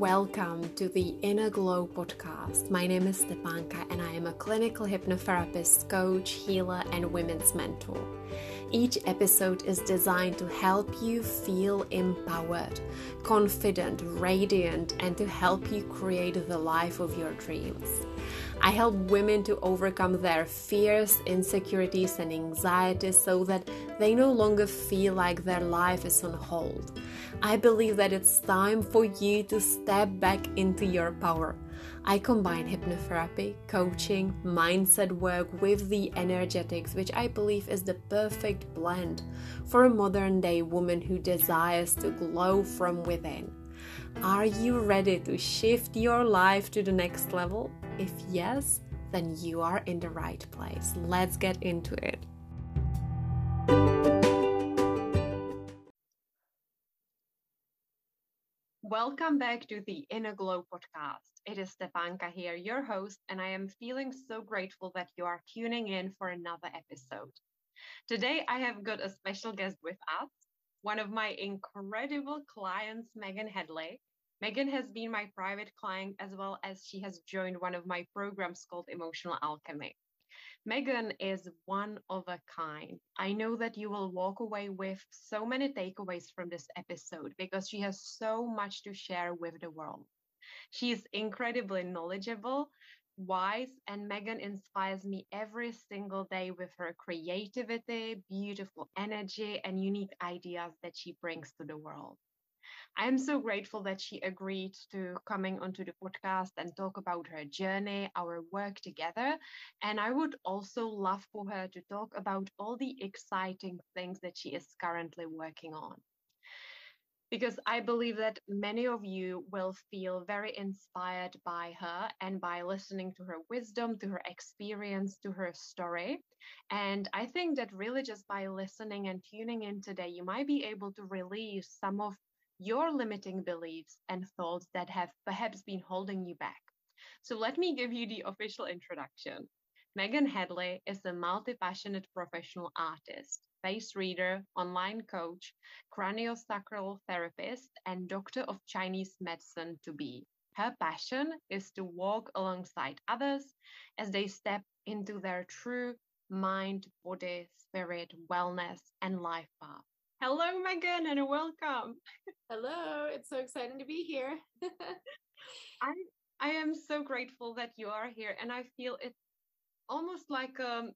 Welcome to the Inner Glow podcast. My name is Stepanka and I am a clinical hypnotherapist, coach, healer, and women's mentor. Each episode is designed to help you feel empowered, confident, radiant, and to help you create the life of your dreams. I help women to overcome their fears, insecurities, and anxieties so that they no longer feel like their life is on hold. I believe that it's time for you to step back into your power. I combine hypnotherapy, coaching, mindset work with the energetics, which I believe is the perfect blend for a modern day woman who desires to glow from within. Are you ready to shift your life to the next level? If yes, then you are in the right place. Let's get into it. Welcome back to the Inner Glow podcast. It is Stepanka here, your host, and I am feeling so grateful that you are tuning in for another episode. Today, I have got a special guest with us, one of my incredible clients, Meghan Hedley. Meghan has been my private client as well as she has joined one of my programs called Emotional Alchemy. Meghan is one of a kind. I know that you will walk away with so many takeaways from this episode because she has so much to share with the world. She is incredibly knowledgeable, wise, and Meghan inspires me every single day with her creativity, beautiful energy, and unique ideas that she brings to the world. I'm so grateful that she agreed to coming onto the podcast and talk about her journey, our work together. And I would also love for her to talk about all the exciting things that she is currently working on. Because I believe that many of you will feel very inspired by her and by listening to her wisdom, to her experience, to her story. And I think that really just by listening and tuning in today, you might be able to release some of your limiting beliefs and thoughts that have perhaps been holding you back. So let me give you the official introduction. Meghan Hedley is a multi passionate professional artist, face reader, online coach, craniosacral therapist, and doctor of Chinese medicine to be. Her passion is to walk alongside others as they step into their true mind, body, spirit, wellness, and life path. Hello, Meghan, and welcome. Hello, it's so exciting to be here. I I am so grateful that you are here, and I feel it's almost like a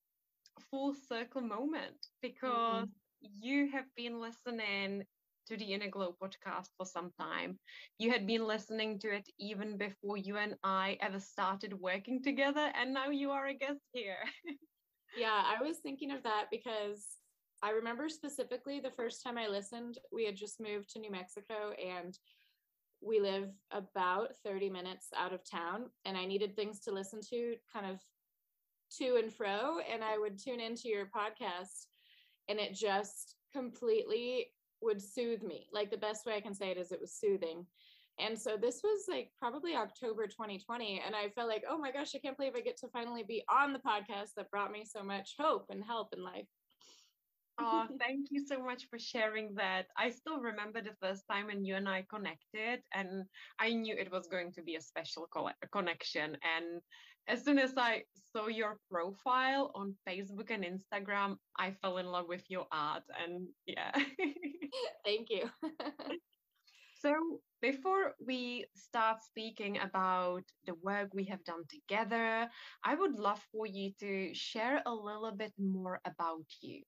full circle moment because mm-hmm. you have been listening to the Inner Glow podcast for some time. You had been listening to it even before you and I ever started working together, and now you are a guest here. yeah, I was thinking of that because I remember specifically the first time I listened, we had just moved to New Mexico and we live about 30 minutes out of town and I needed things to listen to kind of to and fro and I would tune into your podcast and it just completely would soothe me. Like the best way I can say it is it was soothing. And so this was like probably October 2020 and I felt like, "Oh my gosh, I can't believe I get to finally be on the podcast that brought me so much hope and help in life." Oh, thank you so much for sharing that. I still remember the first time when you and I connected, and I knew it was going to be a special co- connection. And as soon as I saw your profile on Facebook and Instagram, I fell in love with your art. And yeah. thank you. so, before we start speaking about the work we have done together, I would love for you to share a little bit more about you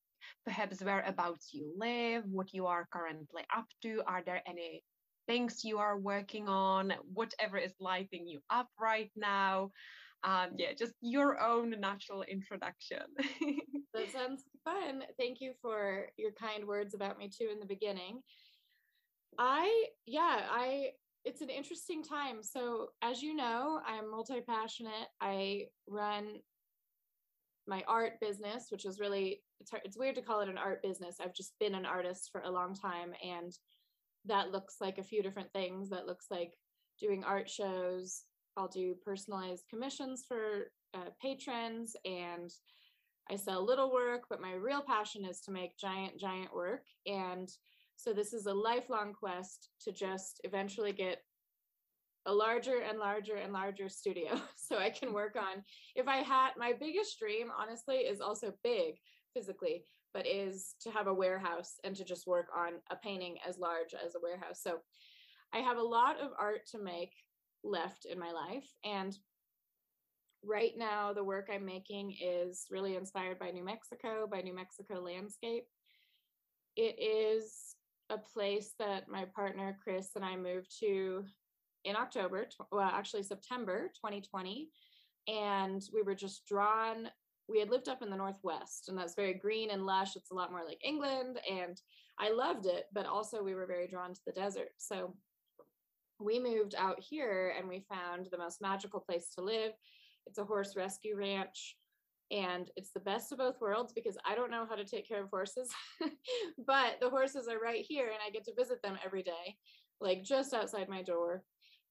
perhaps whereabouts you live, what you are currently up to. Are there any things you are working on, whatever is lighting you up right now? Um, yeah, just your own natural introduction. that sounds fun. Thank you for your kind words about me too in the beginning. I, yeah, I, it's an interesting time. So, as you know, I'm multi passionate. I run my art business, which is really it's hard, it's weird to call it an art business. I've just been an artist for a long time, and that looks like a few different things. That looks like doing art shows. I'll do personalized commissions for uh, patrons, and I sell little work. But my real passion is to make giant, giant work, and so this is a lifelong quest to just eventually get a larger and larger and larger studio so I can work on if I had my biggest dream honestly is also big physically but is to have a warehouse and to just work on a painting as large as a warehouse so I have a lot of art to make left in my life and right now the work I'm making is really inspired by New Mexico by New Mexico landscape it is a place that my partner Chris and I moved to in October, well, actually September 2020. And we were just drawn. We had lived up in the Northwest, and that's very green and lush. It's a lot more like England. And I loved it, but also we were very drawn to the desert. So we moved out here and we found the most magical place to live. It's a horse rescue ranch and it's the best of both worlds because I don't know how to take care of horses, but the horses are right here and I get to visit them every day, like just outside my door.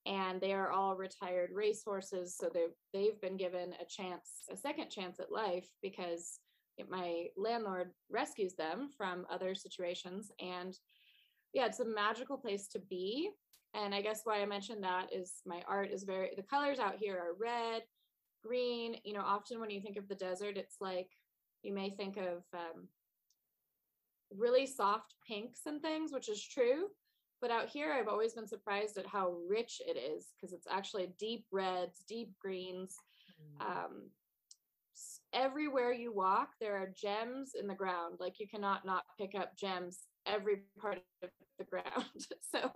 And they are all retired race horses, so they've they've been given a chance, a second chance at life because my landlord rescues them from other situations. And yeah, it's a magical place to be. And I guess why I mentioned that is my art is very the colors out here are red, green you know often when you think of the desert it's like you may think of um, really soft pinks and things which is true but out here i've always been surprised at how rich it is because it's actually deep reds deep greens mm. um, everywhere you walk there are gems in the ground like you cannot not pick up gems every part of the ground so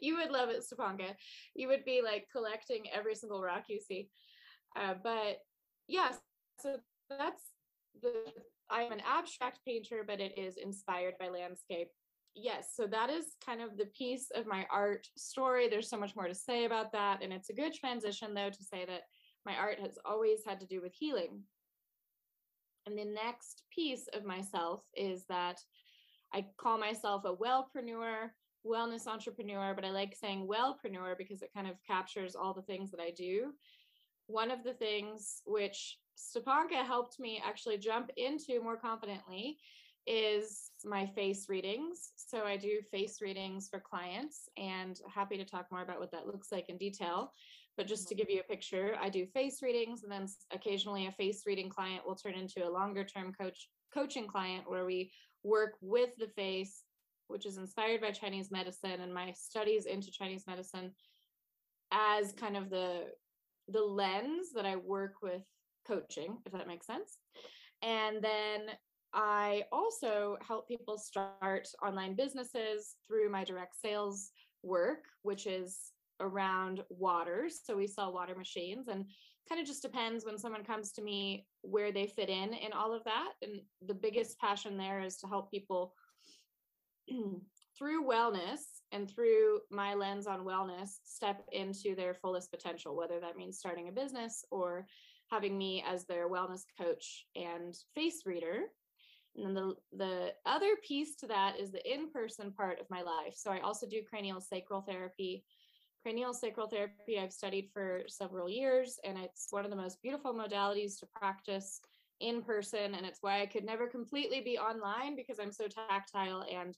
you would love it Stepanka you would be like collecting every single rock you see uh, but yes, so that's the, I'm an abstract painter, but it is inspired by landscape. Yes, so that is kind of the piece of my art story. There's so much more to say about that. And it's a good transition, though, to say that my art has always had to do with healing. And the next piece of myself is that I call myself a wellpreneur, wellness entrepreneur, but I like saying wellpreneur because it kind of captures all the things that I do one of the things which Stepanka helped me actually jump into more confidently is my face readings. So I do face readings for clients and happy to talk more about what that looks like in detail. But just to mm-hmm. give you a picture, I do face readings and then occasionally a face reading client will turn into a longer term coach coaching client where we work with the face, which is inspired by Chinese medicine and my studies into Chinese medicine as kind of the the lens that I work with coaching, if that makes sense. And then I also help people start online businesses through my direct sales work, which is around water. So we sell water machines and kind of just depends when someone comes to me where they fit in in all of that. And the biggest passion there is to help people through wellness and through my lens on wellness step into their fullest potential whether that means starting a business or having me as their wellness coach and face reader and then the the other piece to that is the in-person part of my life so i also do cranial sacral therapy cranial sacral therapy i've studied for several years and it's one of the most beautiful modalities to practice in person and it's why i could never completely be online because i'm so tactile and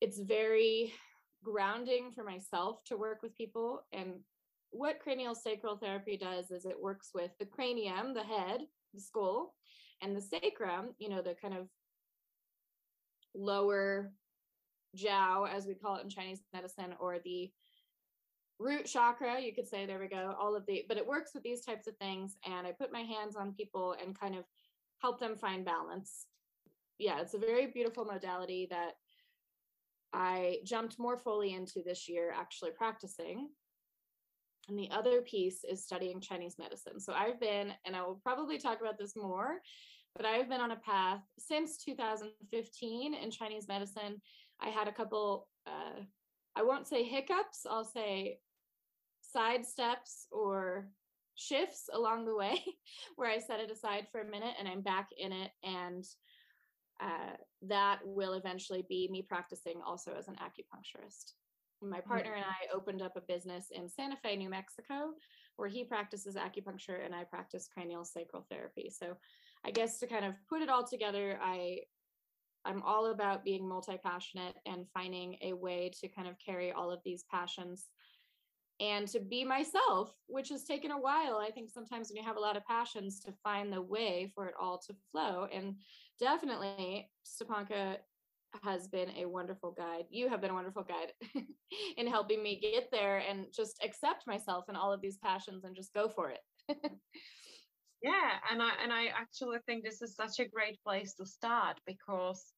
it's very grounding for myself to work with people. And what cranial sacral therapy does is it works with the cranium, the head, the skull, and the sacrum, you know, the kind of lower jiao, as we call it in Chinese medicine, or the root chakra, you could say, there we go, all of the, but it works with these types of things. And I put my hands on people and kind of help them find balance. Yeah, it's a very beautiful modality that I jumped more fully into this year actually practicing. And the other piece is studying Chinese medicine. So I've been, and I will probably talk about this more, but I've been on a path since 2015 in Chinese medicine. I had a couple, uh, I won't say hiccups, I'll say side steps or shifts along the way where I set it aside for a minute and I'm back in it. And uh, that will eventually be me practicing also as an acupuncturist. My partner and I opened up a business in Santa Fe, New Mexico, where he practices acupuncture and I practice cranial sacral therapy. So, I guess to kind of put it all together, I I'm all about being multi-passionate and finding a way to kind of carry all of these passions and to be myself, which has taken a while. I think sometimes when you have a lot of passions to find the way for it all to flow. And definitely, Stepanka has been a wonderful guide. You have been a wonderful guide in helping me get there and just accept myself and all of these passions and just go for it. yeah, and I and I actually think this is such a great place to start because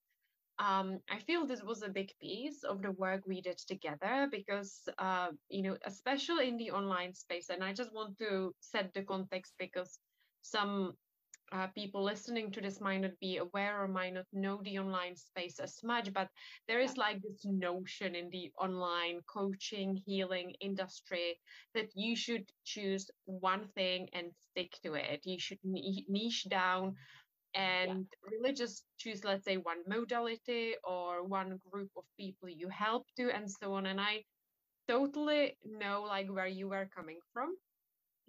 um, I feel this was a big piece of the work we did together because, uh, you know, especially in the online space, and I just want to set the context because some uh, people listening to this might not be aware or might not know the online space as much, but there is like this notion in the online coaching, healing industry that you should choose one thing and stick to it. You should niche down and yeah. really just choose, let's say, one modality or one group of people you help to and so on. And I totally know like where you were coming from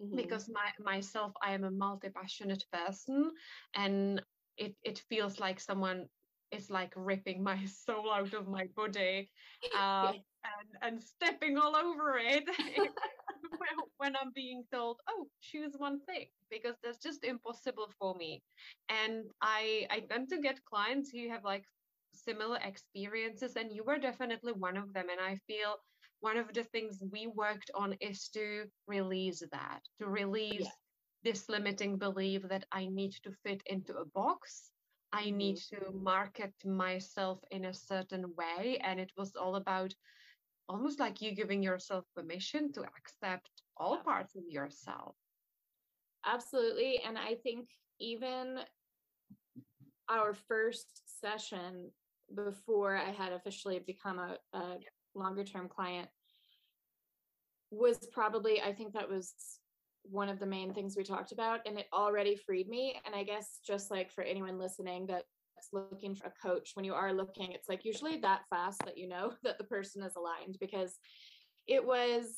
mm-hmm. because my myself i am a multi-passionate person and it it feels like someone is like ripping my soul out of my body uh, and and stepping all over it when i'm being told oh choose one thing because that's just impossible for me and i i tend to get clients who have like similar experiences and you were definitely one of them and i feel one of the things we worked on is to release that, to release yeah. this limiting belief that I need to fit into a box. I mm-hmm. need to market myself in a certain way. And it was all about almost like you giving yourself permission to accept all parts of yourself. Absolutely. And I think even our first session before I had officially become a, a longer term client was probably i think that was one of the main things we talked about and it already freed me. And i guess just like for anyone listening that's looking for a coach when you are looking it's like usually that fast that you know that the person is aligned because it was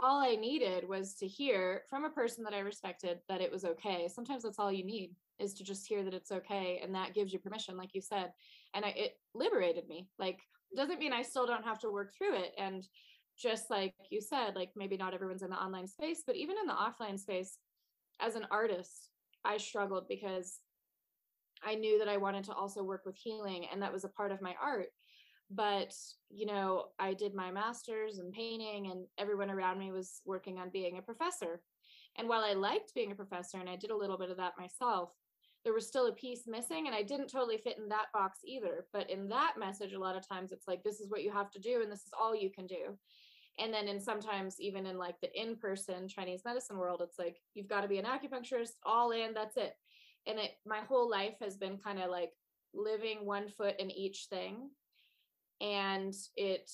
all i needed was to hear from a person that i respected that it was okay. Sometimes that's all you need is to just hear that it's okay and that gives you permission like you said. And I, it liberated me like doesn't mean I still don't have to work through it. And just like you said, like maybe not everyone's in the online space, but even in the offline space, as an artist, I struggled because I knew that I wanted to also work with healing and that was a part of my art. But, you know, I did my master's in painting and everyone around me was working on being a professor. And while I liked being a professor and I did a little bit of that myself, there was still a piece missing and I didn't totally fit in that box either. But in that message, a lot of times it's like, this is what you have to do and this is all you can do. And then in sometimes even in like the in-person Chinese medicine world, it's like, you've got to be an acupuncturist all in, that's it. And it my whole life has been kind of like living one foot in each thing. And it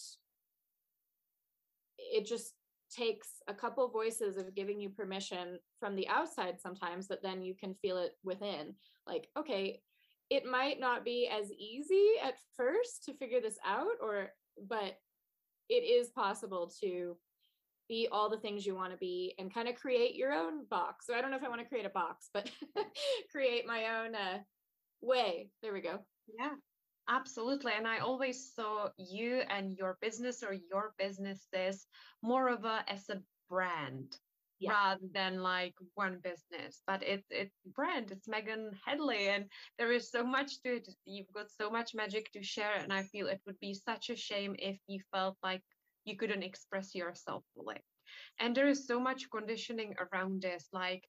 it just takes a couple voices of giving you permission from the outside sometimes but then you can feel it within. Like okay it might not be as easy at first to figure this out or but it is possible to be all the things you want to be and kind of create your own box. So i don't know if i want to create a box but create my own uh, way. There we go. Yeah Absolutely. And I always saw you and your business or your businesses more of a as a brand yeah. rather than like one business. But it's it's brand, it's Meghan Hedley, and there is so much to it. You've got so much magic to share. And I feel it would be such a shame if you felt like you couldn't express yourself fully. And there is so much conditioning around this. Like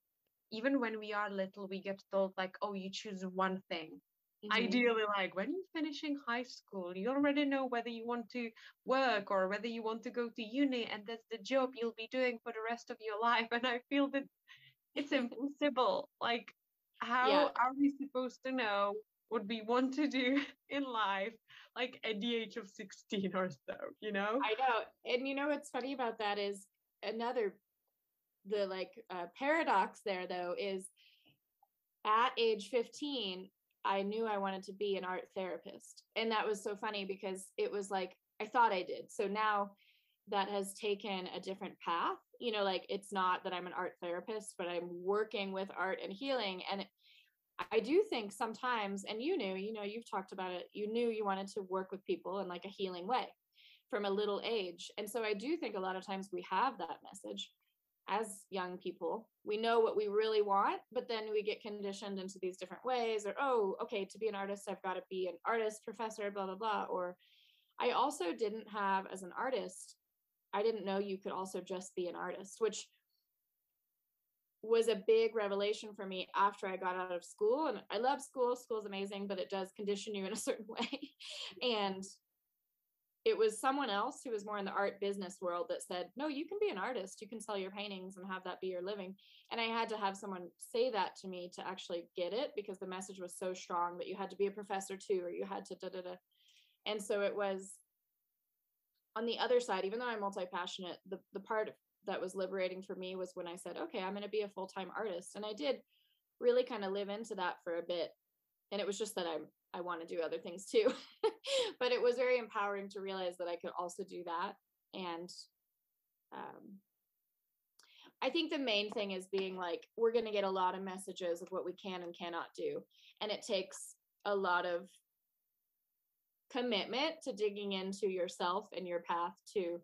even when we are little, we get told like, oh, you choose one thing Mm-hmm. Ideally, like when you're finishing high school, you already know whether you want to work or whether you want to go to uni, and that's the job you'll be doing for the rest of your life. And I feel that it's impossible. Like, how yeah. are we supposed to know what we want to do in life, like at the age of 16 or so, you know? I know. And you know what's funny about that is another, the like uh, paradox there though is at age 15 I knew I wanted to be an art therapist. And that was so funny because it was like, I thought I did. So now that has taken a different path. You know, like it's not that I'm an art therapist, but I'm working with art and healing. And I do think sometimes, and you knew, you know, you've talked about it, you knew you wanted to work with people in like a healing way. from a little age. And so I do think a lot of times we have that message as young people. We know what we really want, but then we get conditioned into these different ways, or, oh, okay, to be an artist, I've got to be an artist, professor, blah, blah, blah. Or I also didn't have, as an artist, I didn't know you could also just be an artist, which was a big revelation for me after I got out of school. And I love school. School's amazing, but it does condition you in a certain way. and it was someone else who was more in the art business world that said, No, you can be an artist. You can sell your paintings and have that be your living. And I had to have someone say that to me to actually get it because the message was so strong that you had to be a professor too, or you had to da da da. And so it was on the other side, even though I'm multi passionate, the, the part that was liberating for me was when I said, Okay, I'm going to be a full time artist. And I did really kind of live into that for a bit. And it was just that I'm I want to do other things too. but it was very empowering to realize that I could also do that. And um, I think the main thing is being like, we're going to get a lot of messages of what we can and cannot do. And it takes a lot of commitment to digging into yourself and your path to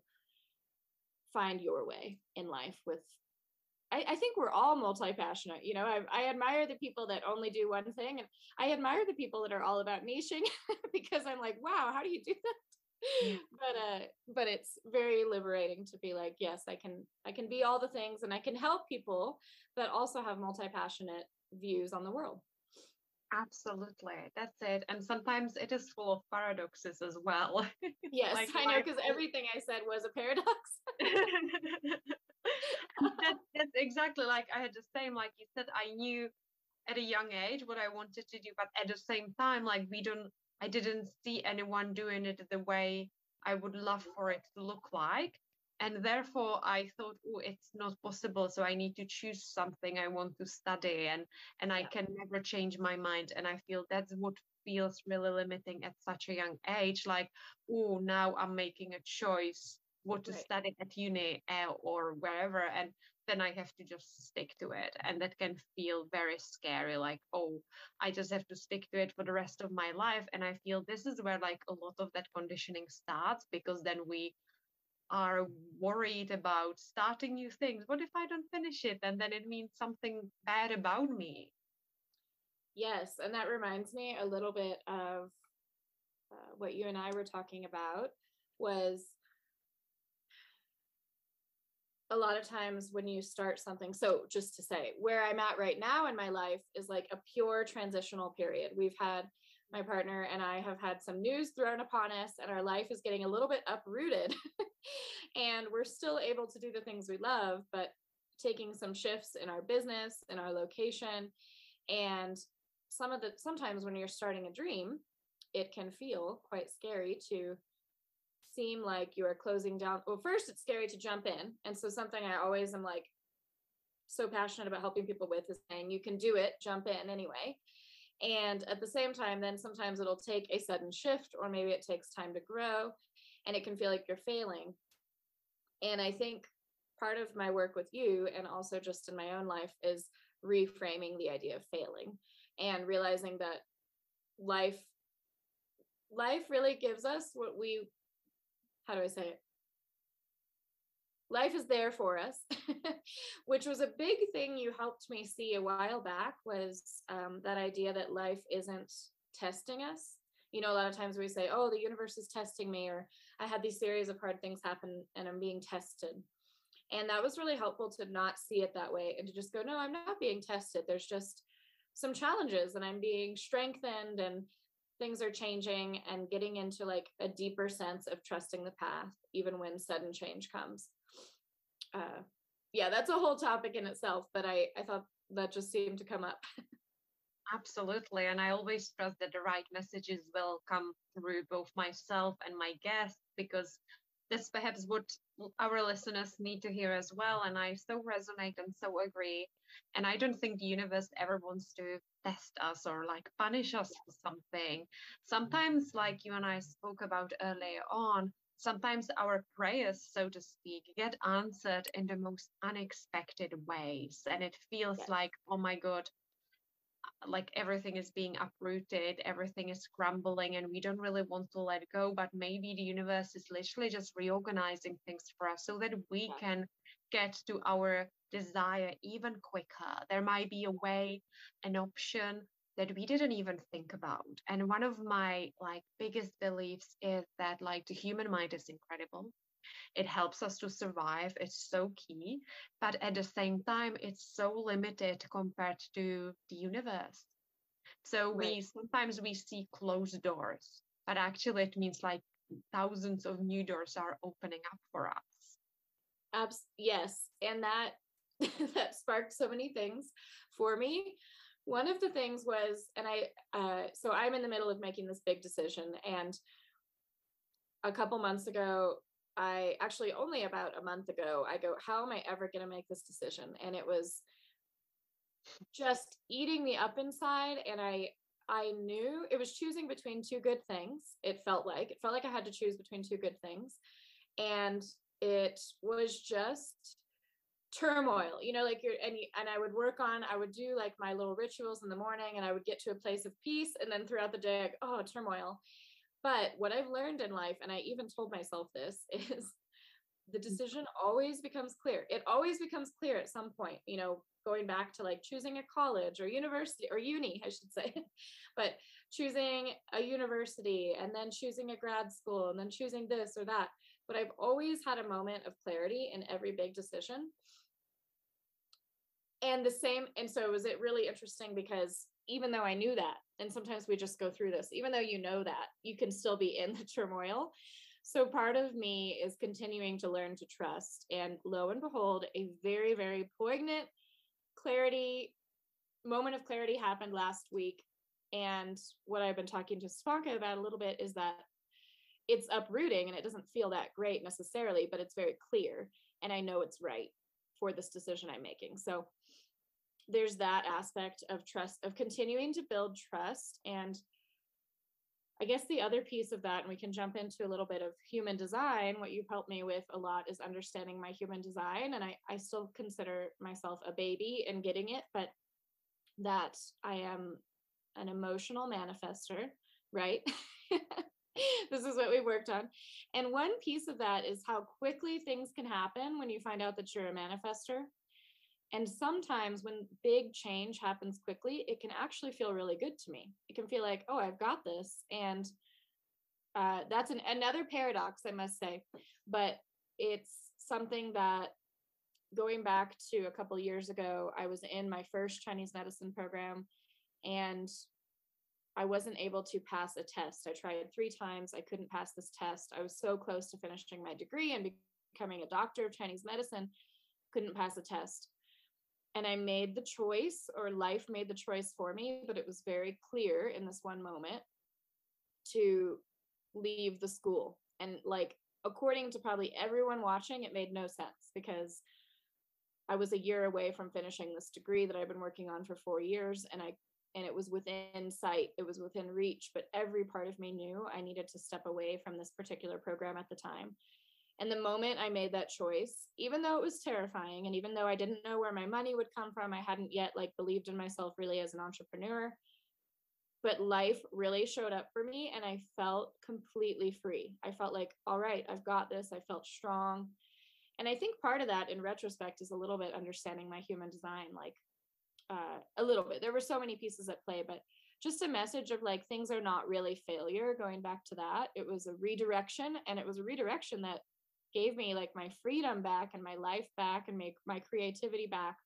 find your way in life with I, I think we're all multi-passionate. You know, I, I admire the people that only do one thing, and I admire the people that are all about niching because I'm like, wow, how do you do that? but uh but it's very liberating to be like yes i can i can be all the things and i can help people that also have multi-passionate views on the world absolutely that's it and sometimes it is full of paradoxes as well yes like i know because everything i said was a paradox that, that's exactly like I had the same, like you said, I knew at a young age what I wanted to do, but at the same time, like we don't, I didn't see anyone doing it the way I would love for it to look like. And therefore, I thought, oh, it's not possible. So I need to choose something I want to study, and and I can never change my mind. And I feel that's what feels really limiting at such a young age. Like, oh, now I'm making a choice what to right. study at uni uh, or wherever and then i have to just stick to it and that can feel very scary like oh i just have to stick to it for the rest of my life and i feel this is where like a lot of that conditioning starts because then we are worried about starting new things. What if i don't finish it? And then it means something bad about me. Yes and that reminds me a little bit of uh, what you and i were talking about was a lot of times when you start something so just to say where i'm at right now in my life is like a pure transitional period. We've had my partner and i have had some news thrown upon us and our life is getting a little bit uprooted and we're still able to do the things we love but taking some shifts in our business in our location and some of the sometimes when you're starting a dream it can feel quite scary to seem like you are closing down well first it's scary to jump in. And so something i always am like so passionate about helping people with is saying you can do it jump in anyway. And at the same time then sometimes it'll take a sudden shift or maybe it takes time to grow and it can feel like you're failing. And i think part of my work with you and also just in my own life is reframing the idea of failing and realizing that life life really gives us what we how do I say it? Life is there for us, which was a big thing you helped me see a while back was um, that idea that life isn't testing us. You know, a lot of times we say, oh, the universe is testing me, or I had these series of hard things happen and I'm being tested. And that was really helpful to not see it that way and to just go, no, I'm not being tested. There's just some challenges and I'm being strengthened and things are changing and getting into like a deeper sense of trusting the path even when sudden change comes uh, yeah that's a whole topic in itself but i i thought that just seemed to come up absolutely and i always trust that the right messages will come through both myself and my guests because that's perhaps what our listeners need to hear as well. And I so resonate and so agree. And I don't think the universe ever wants to test us or like punish us for something. Mm-hmm. Sometimes, like you and I spoke about earlier on, sometimes our prayers, so to speak, get answered in the most unexpected ways. And it feels like, oh my God, like everything is being uprooted, everything is crumbling, and we don't really want to let go. But maybe the universe is literally just reorganizing things for us so that we can get to our desire even quicker. There might be a way, an option that we didn't even think about. And one of my like biggest beliefs is that like the human mind is incredible. It helps us to survive. It's so key. But at the same time, it's so limited compared to the universe. So right. we sometimes we see closed doors, but actually it means like thousands of new doors are opening up for us. Abs- yes. And that that sparked so many things for me. One of the things was, and I, uh, so I'm in the middle of making this big decision, and a couple months ago, I actually only about a month ago, I go, how am I ever going to make this decision? And it was just eating me up inside. And I, I knew it was choosing between two good things. It felt like it felt like I had to choose between two good things. And it was just turmoil you know like you're and, and i would work on i would do like my little rituals in the morning and i would get to a place of peace and then throughout the day I, oh turmoil but what I've learned in life, and I even told myself this, is the mm. decision always becomes clear. It always becomes clear at some point, you know, going back to like choosing a college or university or uni, I should say, but choosing a university and then choosing a grad school and then choosing this or that. But I've always had a moment of clarity in every big decision. And the same, and so was it really interesting because even though I knew that, and sometimes we just go through this, even though you know that, you can still be in the turmoil. So part of me is continuing to learn to trust. And lo and behold, a very, very poignant clarity moment of clarity happened last week. And what I've been talking to Stepanka about a little bit is that it's uprooting and it doesn't feel that great necessarily, but it's very clear. And I know it's right for this decision I'm making. So there's that aspect of trust of continuing to build trust. And i guess the other piece of that and we can jump into a little bit of human design what you've helped me with a lot is understanding my human design. And i, I still consider myself a baby in getting it but that i am an emotional manifester right? This is what we worked on. And one piece of that is how quickly things can happen when you find out that you're a manifester and sometimes when big change happens quickly, it can actually feel really good to me. It can feel like, oh, I've got this. And uh, that's an, another paradox, I must say. But it's something that going back to a couple years ago, I was in my first Chinese medicine program and I wasn't able to pass a test. I tried three times. I couldn't pass this test. I was so close to finishing my degree and becoming a doctor of Chinese medicine, couldn't pass a test and I made the choice, or life made the choice for me, but it was very clear in this one moment to leave the school. And like, according to probably everyone watching, it made no sense because I was a year away from finishing this degree that I've been working on for four years, and I and it was within sight, it was within reach, but every part of me knew I needed to step away from this particular program at the time. And the moment I made that choice, even though it was terrifying, and even though I didn't know where my money would come from, I hadn't yet like believed in myself really as an entrepreneur. But life really showed up for me and I felt completely free. I felt like, all right, I've got this. I felt strong. And I think part of that in retrospect is a little bit understanding my human design, like uh, a little bit. There were so many pieces at play, but just a message of like things are not really failure going back to that it was a redirection and it was a redirection that gave me like my freedom back and my life back and make my creativity back.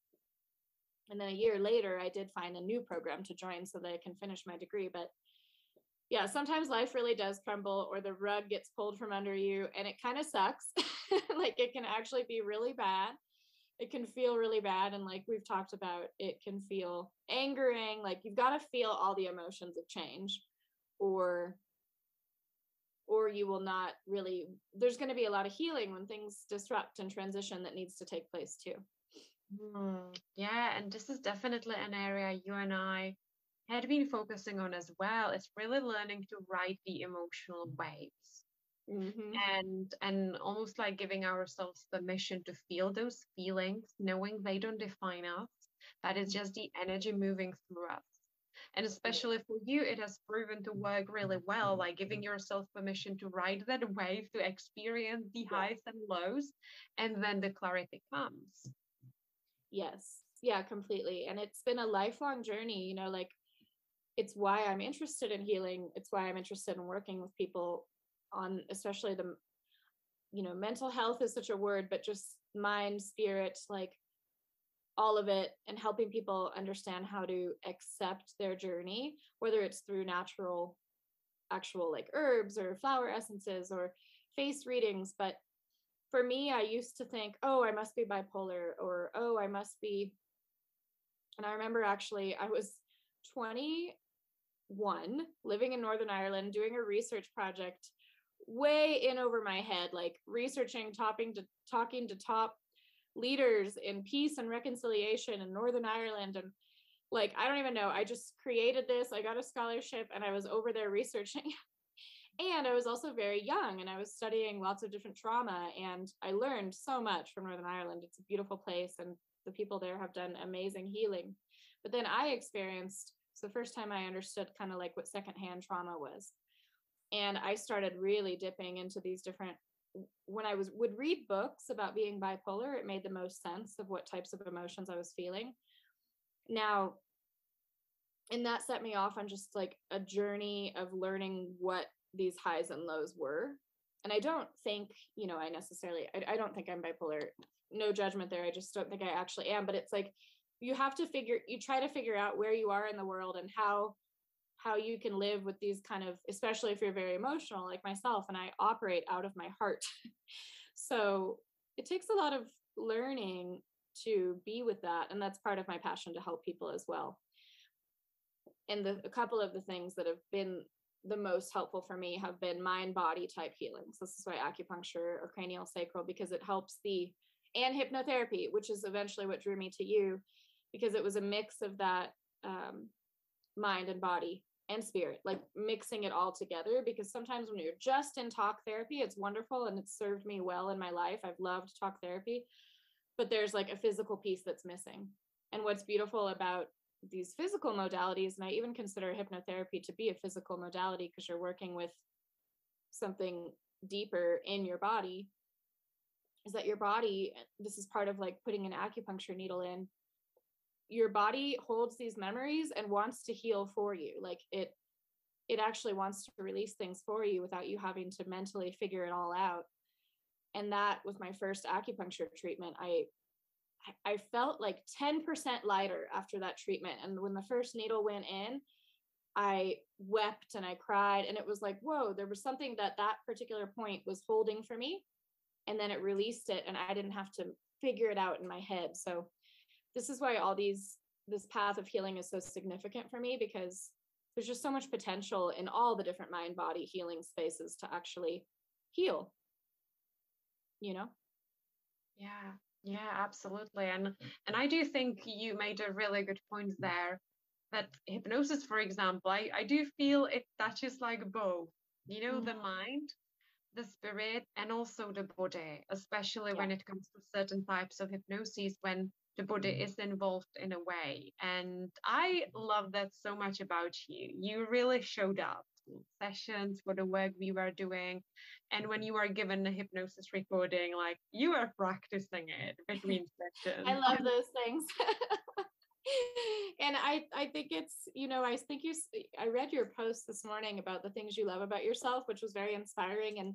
And then a year later i did find a new program to join so that i can finish my degree. But yeah sometimes life really does crumble or the rug gets pulled from under you and it kind of sucks. Like it can actually be really bad. It can feel really bad and like we've talked about it can feel angering. Like you've got to feel all the emotions of change or or you will not really there's going to be a lot of healing when things disrupt and transition that needs to take place too. Mm, yeah and this is definitely an area you and i had been focusing on as well it's really learning to ride the emotional waves. Mm-hmm. and and almost like giving ourselves permission to feel those feelings knowing they don't define us that is just the energy moving through us And especially for you, it has proven to work really well, mm-hmm. like giving yourself permission to ride that wave, to experience the highs and lows, and then the clarity comes. Yes. Yeah, completely. And it's been a lifelong journey, you know, like it's why I'm interested in healing. It's why I'm interested in working with people on especially the you know, mental health is such a word, but just mind, spirit, like all of it and helping people understand how to accept their journey, whether it's through natural, actual like herbs or flower essences or face readings. But for me, I used to think, oh, I must be bipolar or oh, I must be. And I remember actually, I was 21, living in Northern Ireland, doing a research project way in over my head, like researching, talking to talking to top leaders in peace and reconciliation in Northern Ireland and like I don't even know. I just created this. I got a scholarship and I was over there researching. and I was also very young and I was studying lots of different trauma and I learned so much from Northern Ireland. It's a beautiful place and the people there have done amazing healing. But then I experienced it's the first time I understood kind of like what secondhand trauma was. And I started really dipping into these different when I was would read books about being bipolar, it made the most sense of what types of emotions I was feeling. Now, and that set me off on just like a journey of learning what these highs and lows were. And I don't think, you know, I necessarily, I, I don't think I'm bipolar. No judgment there. I just don't think I actually am. But it's like you have to figure, you try to figure out where you are in the world and how how you can live with these kind of especially if you're very emotional like myself and i operate out of my heart. So it takes a lot of learning to be with that and that's part of my passion to help people as well. And the, a couple of the things that have been the most helpful for me have been mind body type healings. This is why acupuncture or cranial sacral because it helps the and hypnotherapy which is eventually what drew me to you because it was a mix of that um, mind and body and spirit, like mixing it all together. Because sometimes when you're just in talk therapy, it's wonderful and it's served me well in my life. I've loved talk therapy, but there's like a physical piece that's missing. And what's beautiful about these physical modalities, and I even consider hypnotherapy to be a physical modality because you're working with something deeper in your body, is that your body, this is part of like putting an acupuncture needle in, your body holds these memories and wants to heal for you. Like it it actually wants to release things for you without you having to mentally figure it all out. And that was my first acupuncture treatment. I i felt like 10% lighter after that treatment. And when the first needle went in i wept and i cried. And it was like whoa there was something that that particular point was holding for me. And then it released it and i didn't have to figure it out in my head. So this is why all these this path of healing is so significant for me because there's just so much potential in all the different mind body healing spaces to actually heal you know yeah yeah absolutely and and i do think you made a really good point there that hypnosis for example i, I do feel it touches like both you know mm-hmm. the mind the spirit and also the body especially yeah. when it comes to certain types of hypnosis when the body mm-hmm. is involved in a way. And I love that so much about you. You really showed up sessions for the work we were doing and when you were given a hypnosis recording like you were practicing it between sessions i love those things and i i think it's you know i think you i read your post this morning about the things you love about yourself which was very inspiring and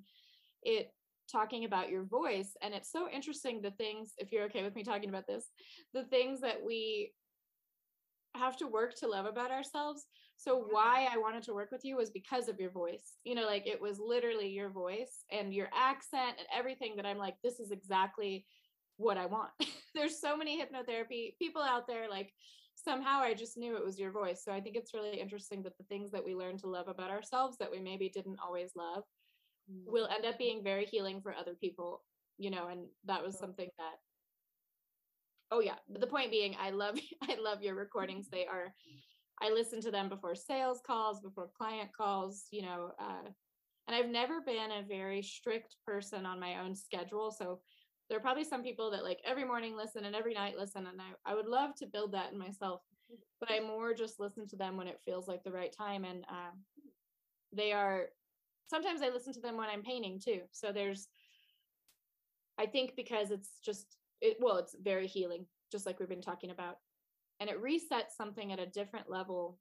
it talking about your voice and it's so interesting the things if you're okay with me talking about this the things that we have to work to love about ourselves. So why i wanted to work with you was because of your voice. You know like it was literally your voice and your accent and everything that i'm like this is exactly what i want. There's so many hypnotherapy people out there like somehow i just knew it was your voice. So i think it's really interesting that the things that we learn to love about ourselves that we maybe didn't always love will end up being very healing for other people you know and that was something that oh yeah. The point being i love i love your recordings. They are i listen to them before sales calls before client calls you know uh, and i've never been a very strict person on my own schedule. So there are probably some people that like every morning listen and every night listen and I, I would love to build that in myself but i more just listen to them when it feels like the right time and uh, they are sometimes i listen to them when i'm painting too. So there's i think because it's just it well it's very healing just like we've been talking about. And it resets something at a different level.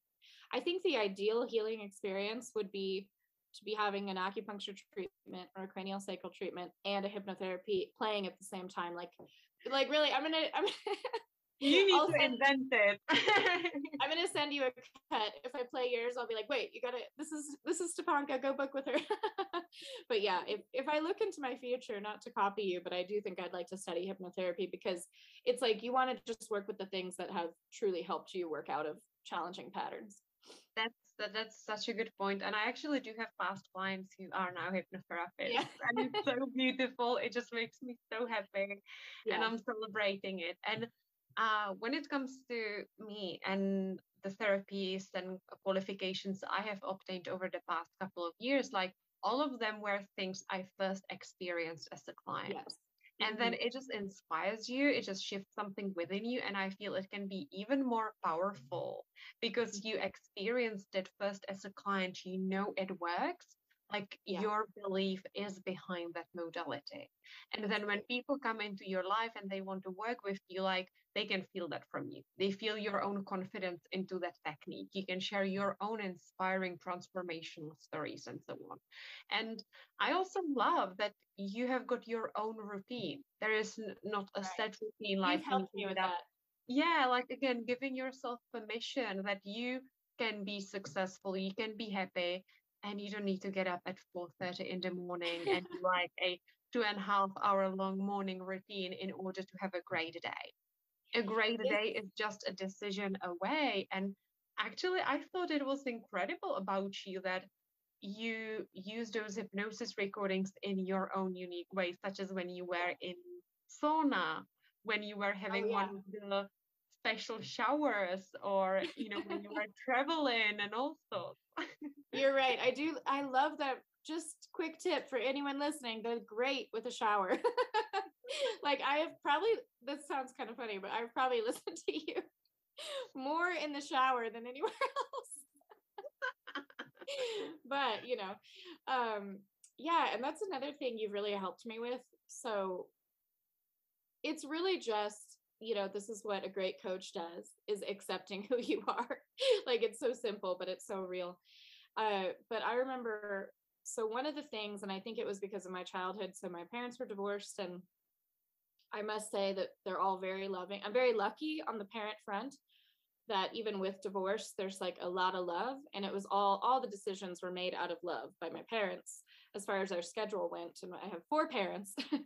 I think the ideal healing experience would be to be having an acupuncture treatment or a cranial sacral treatment and a hypnotherapy playing at the same time. Like like really i'm gonna i'm you need I'll to invent it. I'm gonna send you a cut. If i play yours i'll be like wait you gotta this is this is stepanka go book with her. But yeah if if i look into my future not to copy you but i do think i'd like to study hypnotherapy because it's like you want to just work with the things that have truly helped you work out of challenging patterns. That's that, that's such a good point and i actually do have past clients who are now hypnotherapists yeah. and it's so beautiful. It just makes me so happy yeah. and i'm celebrating it. And uh, when it comes to me and the therapies and qualifications I have obtained over the past couple of years, like all of them were things I first experienced as a client. Yes. And mm-hmm. then it just inspires you, it just shifts something within you. And I feel it can be even more powerful because you experienced it first as a client, you know it works like yeah. your belief is behind that modality and then when people come into your life and they want to work with you like they can feel that from you. They feel your own confidence into that technique. You can share your own inspiring transformational stories and so on. And i also love that you have got your own routine. There is not a right. set routine like me with that. that. Yeah like again giving yourself permission that you can be successful you can be happy and you don't need to get up at 4.30 in the morning and like a two and a half hour long morning routine in order to have a great day a great day is just a decision away. And actually i thought it was incredible about you that you use those hypnosis recordings in your own unique way such as when you were in sauna when you were oh, having oh, yeah. one of the special showers or you know when you were traveling and all sorts. You're right. I do i love that. Just quick tip for anyone listening they're great with a shower like i have probably this sounds kind of funny but i've probably listened to you more in the shower than anywhere else. But you know um yeah and that's another thing you've really helped me with. So it's really just you know this is what a great coach does is accepting who you are. Like it's so simple but it's so real. Uh, but i remember so one of the things and i think it was because of my childhood so my parents were divorced and i must say that they're all very loving. I'm very lucky on the parent front that even with divorce there's like a lot of love and it was all all the decisions were made out of love by my parents as far as our schedule went and i have four parents.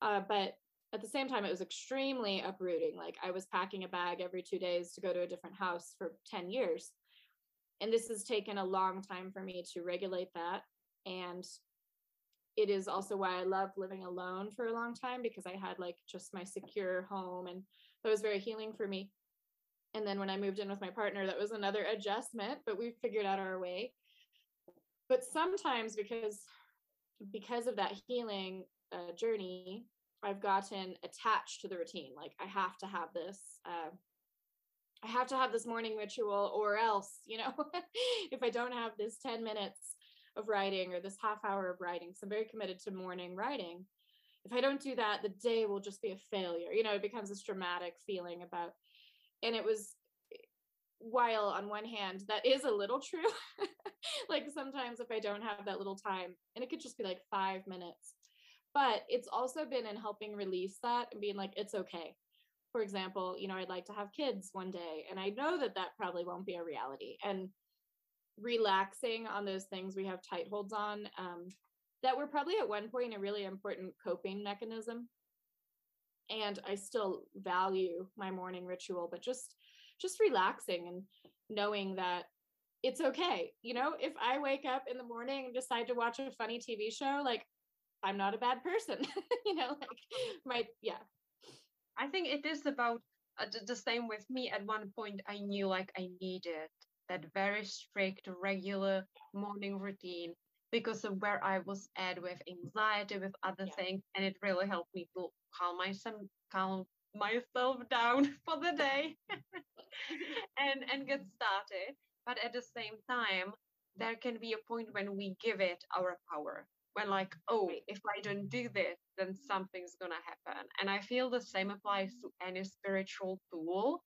Uh, but at the same time it was extremely uprooting. Like i was packing a bag every two days to go to a different house for 10 years and this has taken a long time for me to regulate that and it is also why i loved living alone for a long time because i had like just my secure home and that was very healing for me and then when i moved in with my partner that was another adjustment but we figured out our way but sometimes because because of that healing uh, journey I've gotten attached to the routine. Like I have to have this. Uh, I have to have this morning ritual, or else, you know, if I don't have this 10 minutes of writing or this half hour of writing, so I'm very committed to morning writing. If I don't do that, the day will just be a failure. You know, it becomes this dramatic feeling about, and it was while on one hand that is a little true like sometimes if i don't have that little time and it could just be like five minutes but it's also been in helping release that and being like it's okay for example you know i'd like to have kids one day and i know that that probably won't be a reality and relaxing on those things we have tight holds on um, that were probably at one point a really important coping mechanism and i still value my morning ritual but just just relaxing and knowing that it's okay you know if i wake up in the morning and decide to watch a funny tv show like I'm not a bad person. you know, like my yeah. I think it is about uh, the same with me. At one point, I knew like I needed that very strict, regular morning routine because of where I was at with anxiety, with other Yeah. things, and it really helped me to calm myself calm myself down for the day and and get started. But at the same time, there can be a point when we give it our power. When like, oh, if I don't do this, then something's gonna happen. And I feel the same applies to any spiritual tool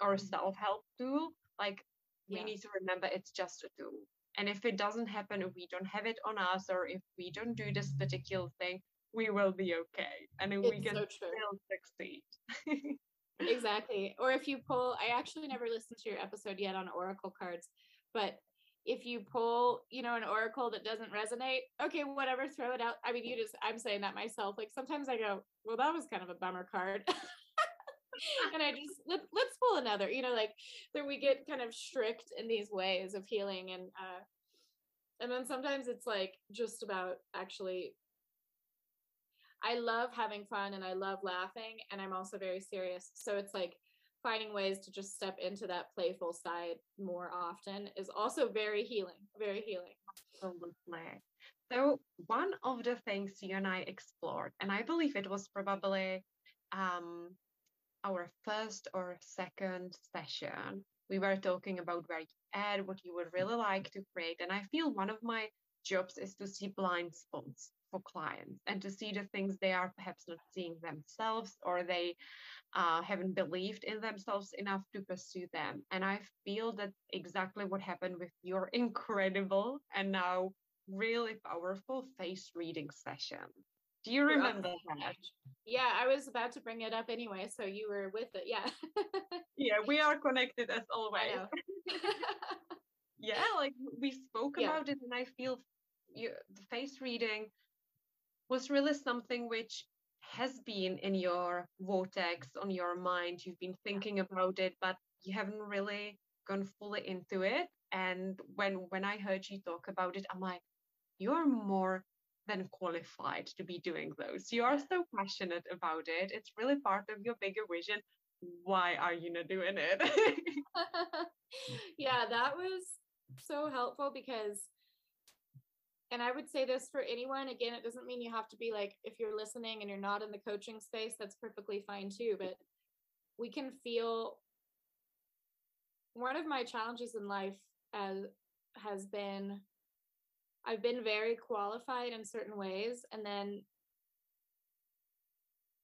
or Mhm. self-help tool. Like we Yeah. need to remember it's just a tool. And if it doesn't happen, if we don't have it on us, or if we don't do this particular thing, we will be okay. And then we can so still succeed. exactly. Or if you pull, I actually never listened to your episode yet on oracle cards, but if you pull, you know, an oracle that doesn't resonate, okay, whatever, throw it out. I mean, you just, I'm saying that myself. Like sometimes I go, well, that was kind of a bummer card. and I just let, let's pull another, you know, like that we get kind of strict in these ways of healing and uh and then sometimes it's like just about actually I love having fun and I love laughing and I'm also very serious. So it's like finding ways to just step into that playful side more often is also very healing, very healing. Absolutely. So one of the things you and I explored, and I believe it was probably um, our first or second session, we were talking about where you add, what you would really like to create. And I feel one of my jobs is to see blind spots for clients and to see the things they are perhaps not seeing themselves or they uh, haven't believed in themselves enough to pursue them. And I feel that exactly what happened with your incredible and now really powerful face reading session. Do you remember that? Yeah, I was about to bring it up anyway, so you were with it. Yeah. Yeah, we are connected as always. Yeah, like we spoke Yeah. about it, and I feel you, the face reading was really something which has been in your vortex on your mind. You've been thinking about it, but you haven't really gone fully into it. And when when I heard you talk about it, I'm like, you're more than qualified to be doing those. You are so passionate about it. It's really part of your bigger vision. Why are you not doing it? yeah, that was so helpful because, and I would say this for anyone again, it doesn't mean you have to be like, if you're listening and you're not in the coaching space, that's perfectly fine too. But we can feel one of my challenges in life as has been I've been very qualified in certain ways and then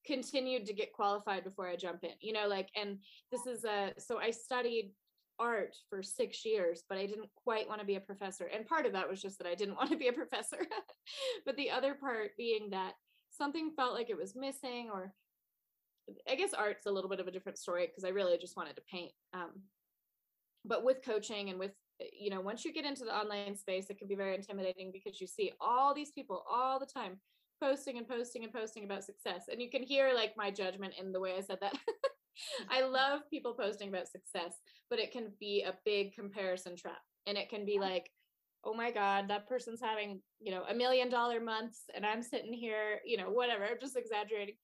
continued to get qualified before I jump in. You know, like and this is a so I studied art for 6 years, but I didn't quite want to be a professor. And part of that was just that I didn't want to be a professor. but the other part being that something felt like it was missing or I guess art's a little bit of a different story because I really just wanted to paint. Um, but with coaching and with Uh, you know once you get into the online space it can be very intimidating because you see all these people all the time posting and posting and posting about success. And you can hear like my judgment in the way i said that. I mm-hmm. love people posting about success but it can be a big comparison trap. And it can be like oh my god that person's having you know a million dollar months and i'm sitting here you know whatever i'm just exaggerating.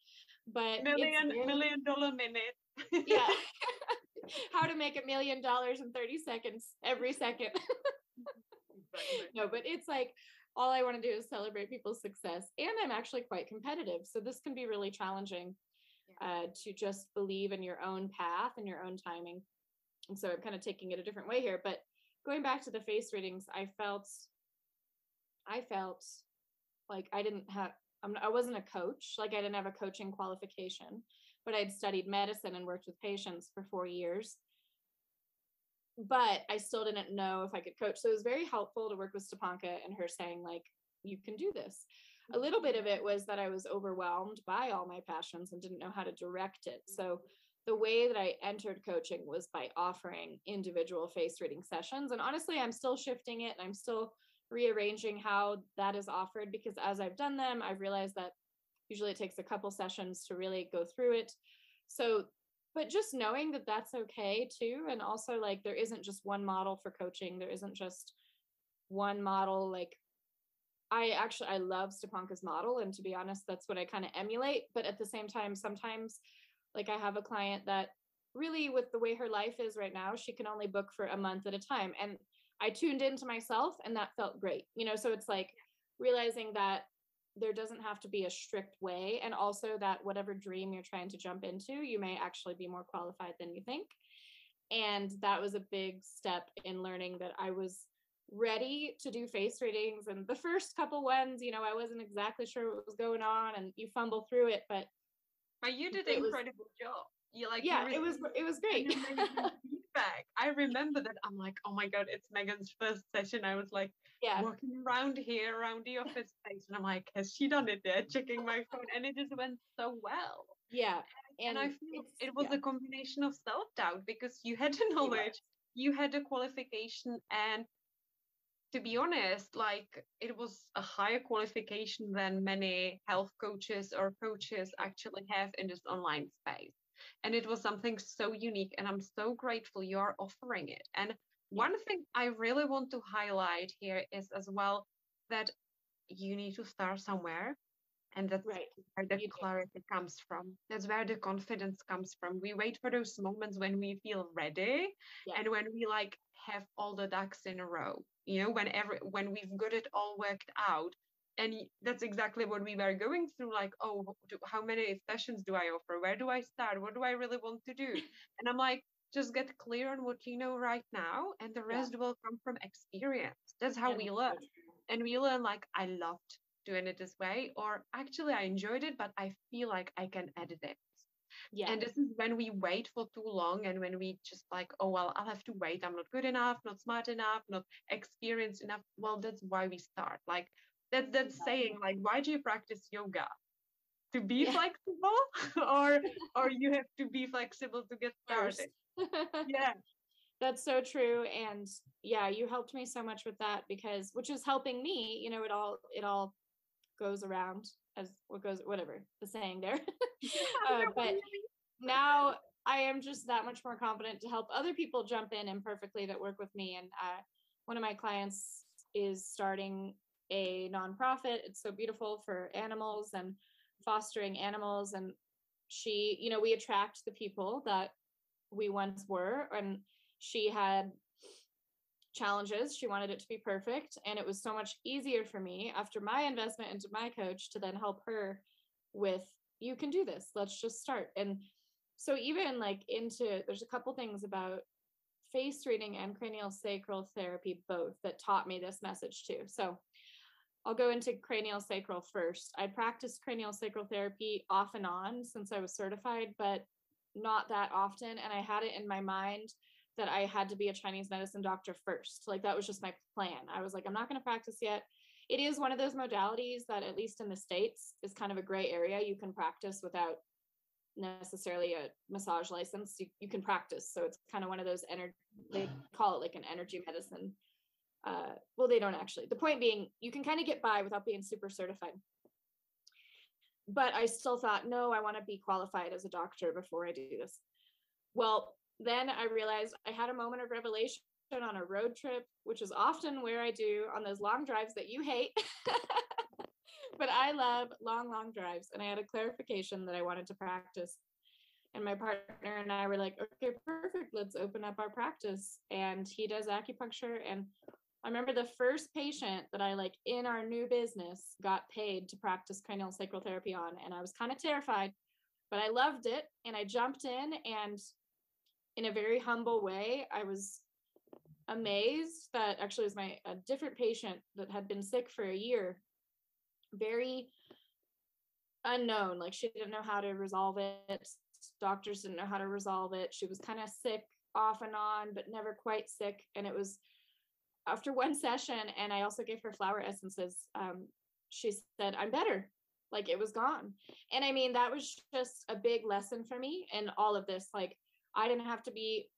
But million very- million dollar minute. yeah how to make a million dollars in 30 seconds every second. No but it's like all i want to do is celebrate people's success and i'm actually quite competitive so this can be really challenging uh, to just believe in your own path and your own timing. And so i'm kind of taking it a different way here but going back to the face readings i felt i felt like i didn't have I'm, i wasn't a coach like i didn't have a coaching qualification but i'd studied medicine and worked with patients for four years but I still didn't know if I could coach. So it was very helpful to work with Stepanka and her saying, like, you can do this. A little bit of it was that I was overwhelmed by all my passions and didn't know how to direct it. So the way that I entered coaching was by offering individual face reading sessions. And honestly, I'm still shifting it and I'm still rearranging how that is offered because as I've done them, I've realized that usually it takes a couple sessions to really go through it. So but just knowing that that's okay too and also like there isn't just one model for coaching there isn't just one model like i actually i love stepanka's model and to be honest that's what i kind of emulate but at the same time sometimes like i have a client that really with the way her life is right now she can only book for a month at a time and I tuned into myself and that felt great. You know, so it's like realizing that there doesn't have to be a strict way and also that whatever dream you're trying to jump into, you may actually be more qualified than you think. And that was a big step in learning that I was ready to do face readings and the first couple ones you know i wasn't exactly sure what was going on and you fumble through it but but you did an incredible was, job you like yeah it was it was great i remember that i'm like oh my god it's Meghan's first session. I was like yeah. walking around here around the office space and i'm like has she done it there checking my phone and it just went so well. Yeah and, and i feel it was yeah. a combination of self-doubt because you had the knowledge you had the qualification and to be honest, like it was a higher qualification than many health coaches or coaches actually have in this online space. And it was something so unique, and I'm so grateful you're offering it. And one thing I really want to highlight here is as well that you need to start somewhere. And that's right. where the you clarity do. comes from. That's where the confidence comes from. We wait for those moments when we feel ready yeah. and when we like have all the ducks in a row you know when every when we've got it all worked out and that's exactly what we were going through like oh how many sessions do i offer where do i start what do i really want to do and i'm like just get clear on what you know right now and the rest yeah. will come from experience that's how yeah, we learn and we learn like i loved doing it this way or actually i enjoyed it but i feel like i can edit it yeah. And this is when we wait for too long and when we just like, oh, well, I'll have to wait. I'm not good enough, not smart enough, not experienced enough. Well, that's why we start. Like, that, that's saying, like, why do you practice yoga? To be yeah. flexible or or you have to be flexible to get started. yeah. That's so true. And yeah, you helped me so much with that because which is helping me, you know, it all it all goes around as what goes whatever the saying there uh, but now i am just that much more confident to help other people jump in imperfectly that work with me and uh, one of my clients is starting a nonprofit it's so beautiful for animals and fostering animals and she you know we attract the people that we once were and she had challenges. She wanted it to be perfect. And it was so much easier for me after my investment into my coach to then help her with, you can do this. Let's just start. And so, even like into, there's a couple things about face reading and cranial sacral therapy both that taught me this message too. So, I'll go into cranial sacral first. I practiced cranial sacral therapy off and on since I was certified, but not that often. And I had it in my mind that I had to be a Chinese medicine doctor first. Like that was just my plan. I was like, I'm not going to practice yet. It is one of those modalities that, at least in the States, is kind of a gray area. You can practice without necessarily a massage license. You, you can practice. So it's kind of one of those energy, they call it like an energy medicine. Uh, well, they don't actually. The point being, you can kind of get by without being super certified. But I still thought, no, I want to be qualified as a doctor before I do this. Well, then I realized I had a moment of revelation on a road trip, which is often where I do on those long drives that you hate. but I love long, long drives. And I had a clarification that I wanted to practice. And my partner and I were like, okay, perfect. Let's open up our practice. And he does acupuncture. And I remember the first patient that I like in our new business got paid to practice cranial sacral therapy on. And I was kind of terrified, but I loved it. And I jumped in and in a very humble way. I was amazed that actually was my a different patient that had been sick for a year, very unknown. Like she didn't know how to resolve it. Doctors didn't know how to resolve it. She was kind of sick off and on, but never quite sick. And it was after one session, and I also gave her flower essences. Um, she said, "I'm better." Like it was gone. And I mean, that was just a big lesson for me in all of this. Like I didn't have to be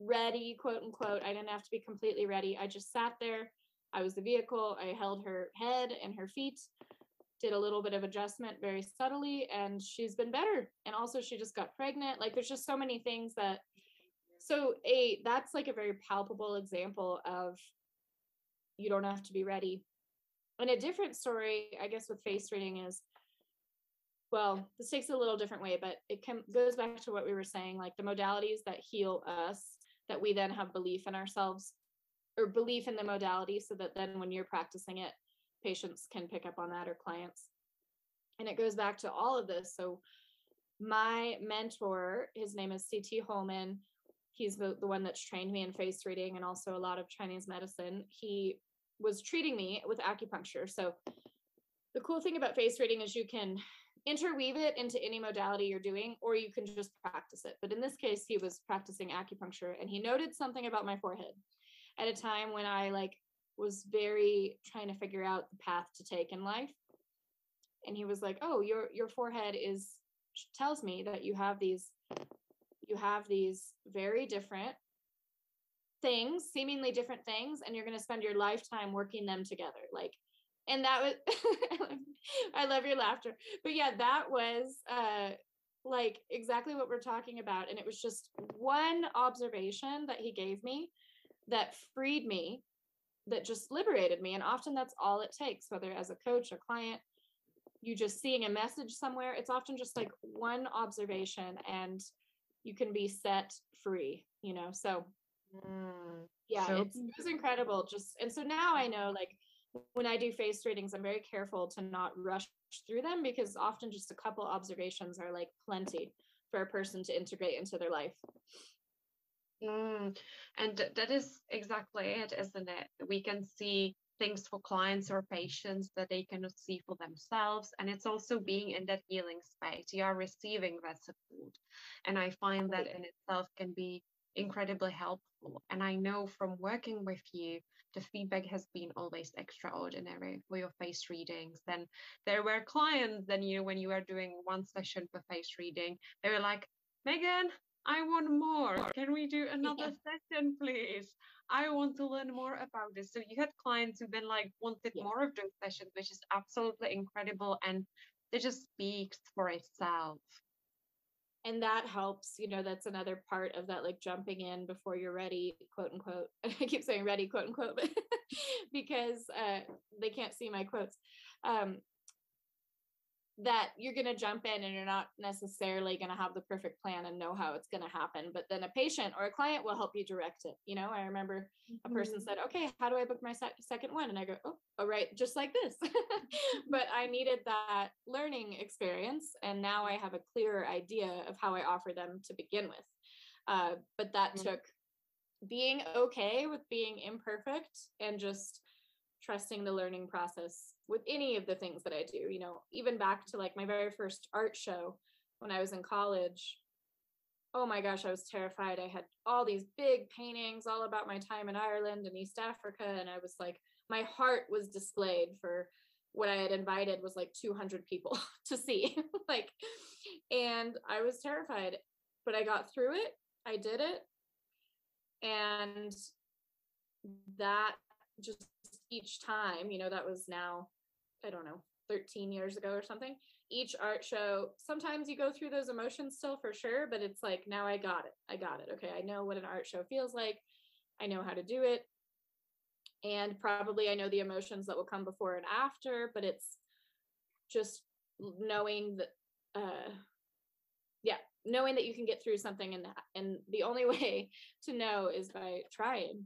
ready, quote unquote. I didn't have to be completely ready. I just sat there. I was the vehicle. I held her head and her feet, did a little bit of adjustment very subtly, and she's been better. And also, she just got pregnant. Like, there's just so many things that. So, a that's like a very palpable example of you don't have to be ready. And a different story, I guess, with face reading is well this takes a little different way but it can goes back to what we were saying like the modalities that heal us that we then have belief in ourselves or belief in the modality so that then when you're practicing it, patients can pick up on that or clients. And it goes back to all of this. So my mentor, his name is CT Holman. He's the, the one that's trained me in face reading and also a lot of Chinese medicine. He was treating me with acupuncture. So the cool thing about face reading is you can interweave it into any modality you're doing, or you can just practice it. But in this case, he was practicing acupuncture and he noted something about my forehead at a time when I like was very trying to figure out the path to take in life. And he was like, "Oh, your your forehead is tells me that you have these you have these very different things, seemingly different things, and you're going to spend your lifetime working them together. Like and that was I love your laughter. But yeah, that was uh like exactly what we're talking about and it was just one observation that he gave me that freed me that just liberated me and often that's all it takes whether as a coach a client you just seeing a message somewhere it's often just like one observation and you can be set free you know so mm, yeah so- it was incredible just and so now i know like when I do face readings, I'm very careful to not rush through them because often just a couple observations are like plenty for a person to integrate into their life. Mm, and that is exactly it, isn't it? We can see things for clients or patients that they cannot see for themselves. And it's also being in that healing space. You are receiving that support. And I find that in itself can be incredibly helpful. And I know from working with you, the feedback has been always extraordinary for your face readings. Then there were clients, then you know, when you were doing one session for face reading, they were like, Meghan, I want more. Can we do another session, please? I want to learn more about this. So you had clients who then like wanted yeah. more of those sessions, which is absolutely incredible. And it just speaks for itself and that helps you know that's another part of that like jumping in before you're ready quote unquote i keep saying ready quote unquote because uh, they can't see my quotes um, that you're going to jump in and you're not necessarily going to have the perfect plan and know how it's going to happen but then a patient or a client will help you direct it you know i remember a person mm-hmm. said okay how do i book my sec- second one and i go oh, oh right just like this but i needed that learning experience and now i have a clearer idea of how i offer them to begin with uh, but that mm-hmm. took being okay with being imperfect and just trusting the learning process with any of the things that I do, you know, even back to like my very first art show when I was in college. Oh my gosh, I was terrified. I had all these big paintings all about my time in Ireland and East Africa. And I was like, my heart was displayed for what I had invited was like 200 people to see. like, and I was terrified, but I got through it. I did it. And that just each time, you know, that was now, I don't know, 13 years ago or something. Each art show, sometimes you go through those emotions still for sure, but it's like, now I got it. I got it. Okay. I know what an art show feels like. I know how to do it. And probably I know the emotions that will come before and after, but it's just knowing that, uh, yeah, knowing that you can get through something and and the only way to know is by trying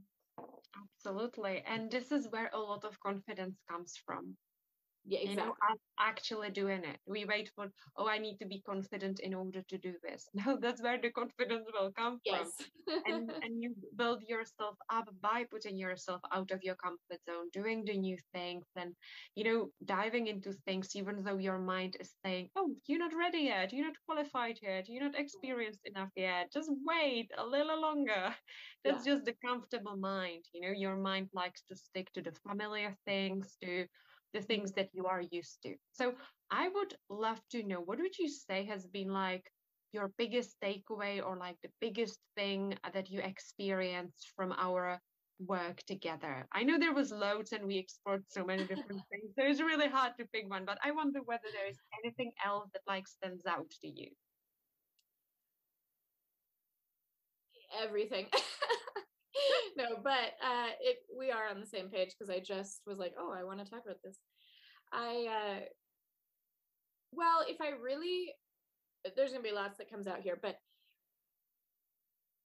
Absolutely. And this is where a lot of confidence comes from. Yeah, exactly. You know, actually doing it. We wait for, oh, I need to be confident in order to do this. No, that's where the confidence will come yes. from. and and you build yourself up by putting yourself out of your comfort zone, doing the new things, and you know, diving into things, even though your mind is saying, oh, you're not ready yet, you're not qualified yet, you're not experienced enough yet. Just wait a little longer. That's yeah. just the comfortable mind. You know, your mind likes to stick to the familiar things, to the things that you are used to. So I would love to know what would you say has been like your biggest takeaway or like the biggest thing uh, that you experienced from our work together? I know there was loads and we explored so many different things. So it's really hard to pick one, but I wonder whether there is anything else that like stands out to you. Everything. no, but uh, it we are on the same page because I just was like, oh, I want to talk about this. I uh, well, if I really, there's gonna be lots that comes out here, but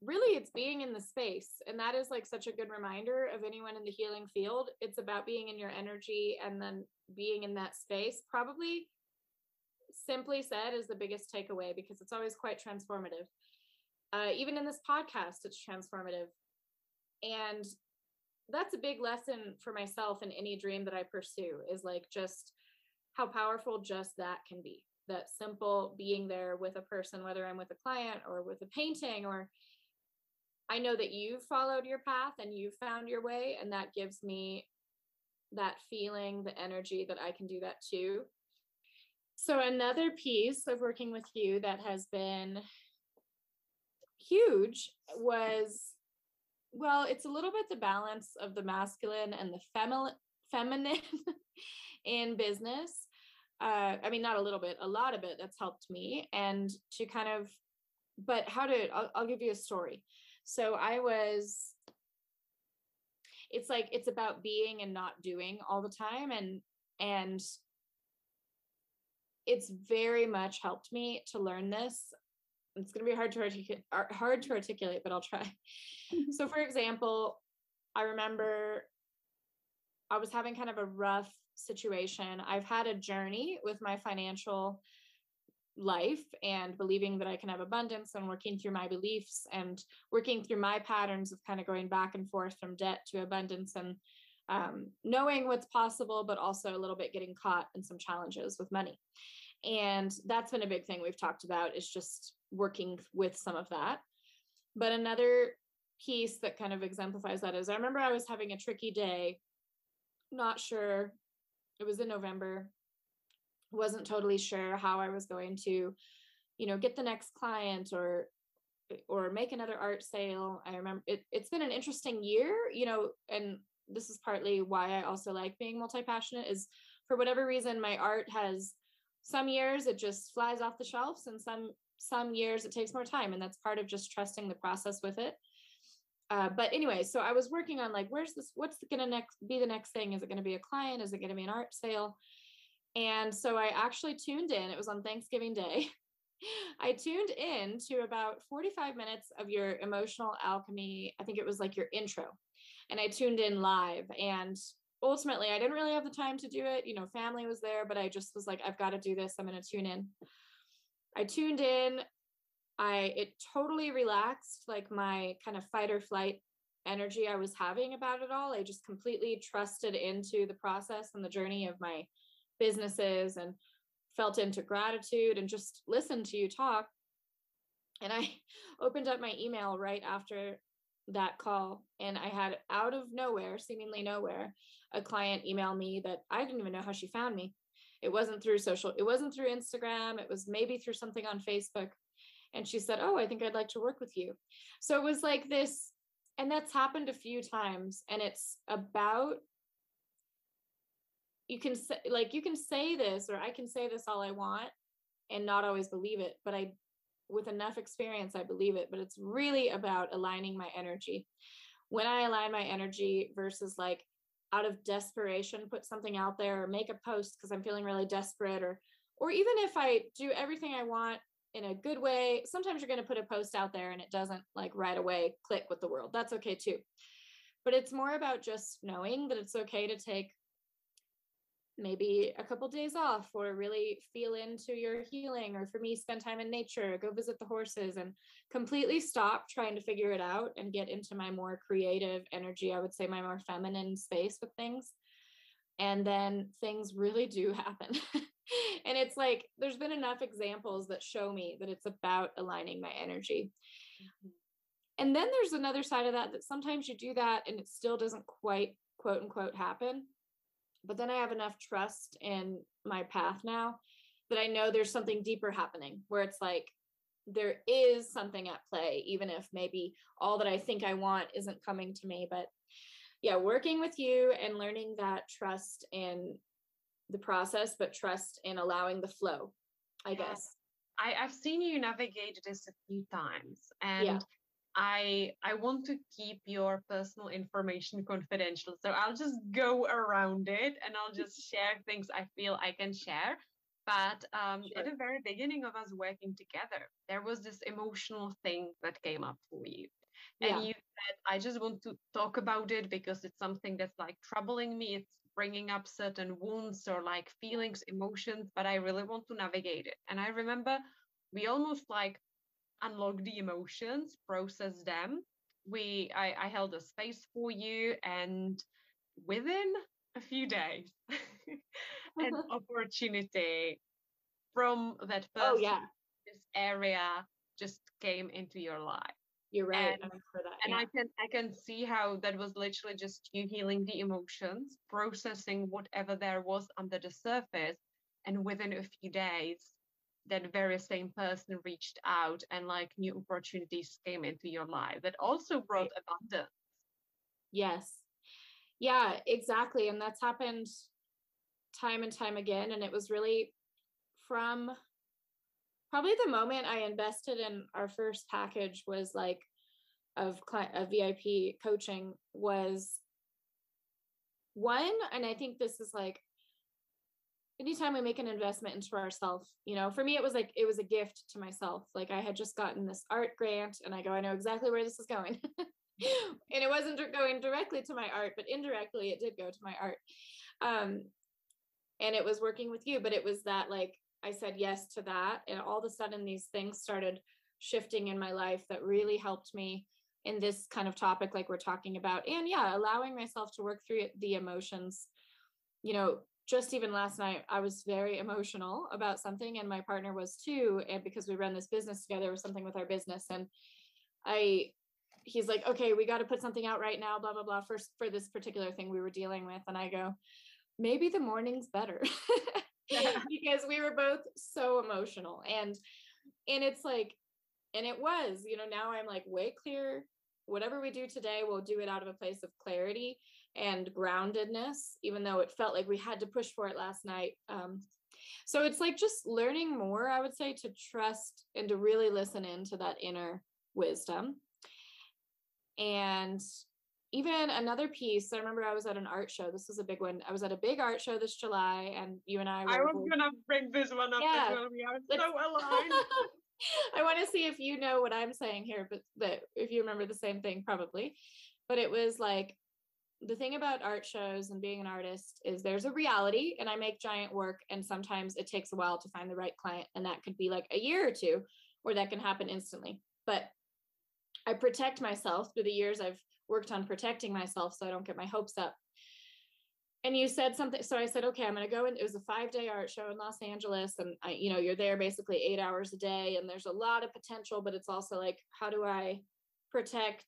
really it's being in the space and that is like such a good reminder of anyone in the healing field. It's about being in your energy and then being in that space. Probably simply said is the biggest takeaway because it's always quite transformative. Uh, even in this podcast it's transformative and that's a big lesson for myself in any dream that i pursue is like just how powerful just that can be that simple being there with a person whether i'm with a client or with a painting or I know that you've followed your path and you've found your way, and that gives me that feeling, the energy that I can do that too. So, another piece of working with you that has been huge was well, it's a little bit the balance of the masculine and the femi- feminine in business. Uh, I mean, not a little bit, a lot of it that's helped me. And to kind of, but how to, I'll, I'll give you a story. So I was it's like it's about being and not doing all the time and and it's very much helped me to learn this it's going to be hard to articulate hard to articulate but i'll try so for example i remember i was having kind of a rough situation i've had a journey with my financial life and believing that I can have abundance and working through my beliefs and working through my patterns of kind of going back and forth from debt to abundance and um, knowing what's possible, but also a little bit getting caught in some challenges with money. And that's been a big thing we've talked about is just working with some of that. But another piece that kind of exemplifies that is I remember I was having a tricky day, not sure. It was in November wasn't totally sure how I was going to, you know, get the next client or or make another art sale. I remember it, it's been an interesting year, you know, and this is partly why I also like being multi-passionate is for whatever reason my art has some years it just flies off the shelves and some some years it takes more time and that's part of just trusting the process with it uh, but anyway so i was working on like where's this what's gonna next be the next thing is it gonna be a client is it gonna be an art sale and so I actually tuned in, it was on Thanksgiving Day. I tuned in to about 45 minutes of your emotional alchemy. I think it was like your intro. And I tuned in live. And ultimately, I didn't really have the time to do it. You know, family was there, but I just was like, I've got to do this. I'm going to tune in. I tuned in. I, it totally relaxed like my kind of fight or flight energy I was having about it all. I just completely trusted into the process and the journey of my businesses and felt into gratitude and just listened to you talk. And I opened up my email right after that call and I had out of nowhere, seemingly nowhere, a client email me that I didn't even know how she found me. It wasn't through social, it wasn't through Instagram, it was maybe through something on Facebook. And she said, Oh, I think I'd like to work with you. So it was like this, and that's happened a few times. And it's about you can say like you can say this or i can say this all i want and not always believe it but i with enough experience i believe it but it's really about aligning my energy. When i align my energy versus like out of desperation put something out there or make a post because i'm feeling really desperate or or even if i do everything i want in a good way sometimes you're going to put a post out there and it doesn't like right away click with the world. That's okay too. But it's more about just knowing that it's okay to take maybe a couple days off or really feel into your healing or for me spend time in nature go visit the horses and completely stop trying to figure it out and get into my more creative energy i would say my more feminine space with things. And then things really do happen. And it's like there's been enough examples that show me that it's about aligning my energy. Mm-hmm. and then there's another side of that that sometimes you do that and it still doesn't quite quote unquote happen but then I have enough trust in my path now that I know there's something deeper happening where it's like there is something at play, even if maybe all that I think I want isn't coming to me. But yeah, working with you and learning that trust in the process, but trust in allowing the flow, I yeah. guess. I, I've seen you navigate this a few times. And yeah. I I want to keep your personal information confidential. So I'll just go around it and I'll just share things I feel I can share. But um, sure. at the very beginning of us working together, there was this emotional thing that came up for you. And yeah. you said, I just want to talk about it because it's something that's like troubling me. It's bringing up certain wounds or like feelings, emotions, but I really want to navigate it. And I remember we almost like unlocked the emotions, process them. We I, I held a space for you and within a few days an opportunity from that person oh, yeah. this area just came into your life you're right and, that, and i can i can see how that was literally just you healing the emotions processing whatever there was under the surface and within a few days that very same person reached out and like new opportunities came into your life that also brought abundance. Yes. Yeah exactly and that's happened time and time again and it was really from probably the moment I invested in our first package was like of client of VIP coaching was one, and I think this is like anytime we make an investment into ourselves, you know, for me it was like it was a gift to myself. Like I had just gotten this art grant and I go, I know exactly where this is going. and it wasn't going directly to my art, but indirectly it did go to my art. Um, and it was working with you, but it was that like I said yes to that. And all of a sudden, these things started shifting in my life that really helped me in this kind of topic, like we're talking about. And yeah, allowing myself to work through the emotions. You know, just even last night, I was very emotional about something, and my partner was too. And because we run this business together, was something with our business. And I, he's like, okay, we got to put something out right now, blah, blah, blah, first for this particular thing we were dealing with. And I go, maybe the morning's better. because we were both so emotional and and it's like and it was you know now i'm like way clear whatever we do today we'll do it out of a place of clarity and groundedness even though it felt like we had to push for it last night um, so it's like just learning more i would say to trust and to really listen into that inner wisdom and even another piece, I remember I was at an art show. This was a big one. I was at a big art show this July, and you and I. Were, I was gonna bring this one up yeah, as well. We are so aligned. I want to see if you know what I'm saying here, but that if you remember the same thing, probably. But it was like the thing about art shows and being an artist is there's a reality, and I make giant work, and sometimes it takes a while to find the right client, and that could be like a year or two, or that can happen instantly. But I protect myself through the years I've worked on protecting myself so I don't get my hopes up. And you said something. So I said, okay, I'm going to go in. It was a five day art show in Los Angeles. And I, you know, you're there basically eight hours a day and there's a lot of potential, but it's also like, how do I protect?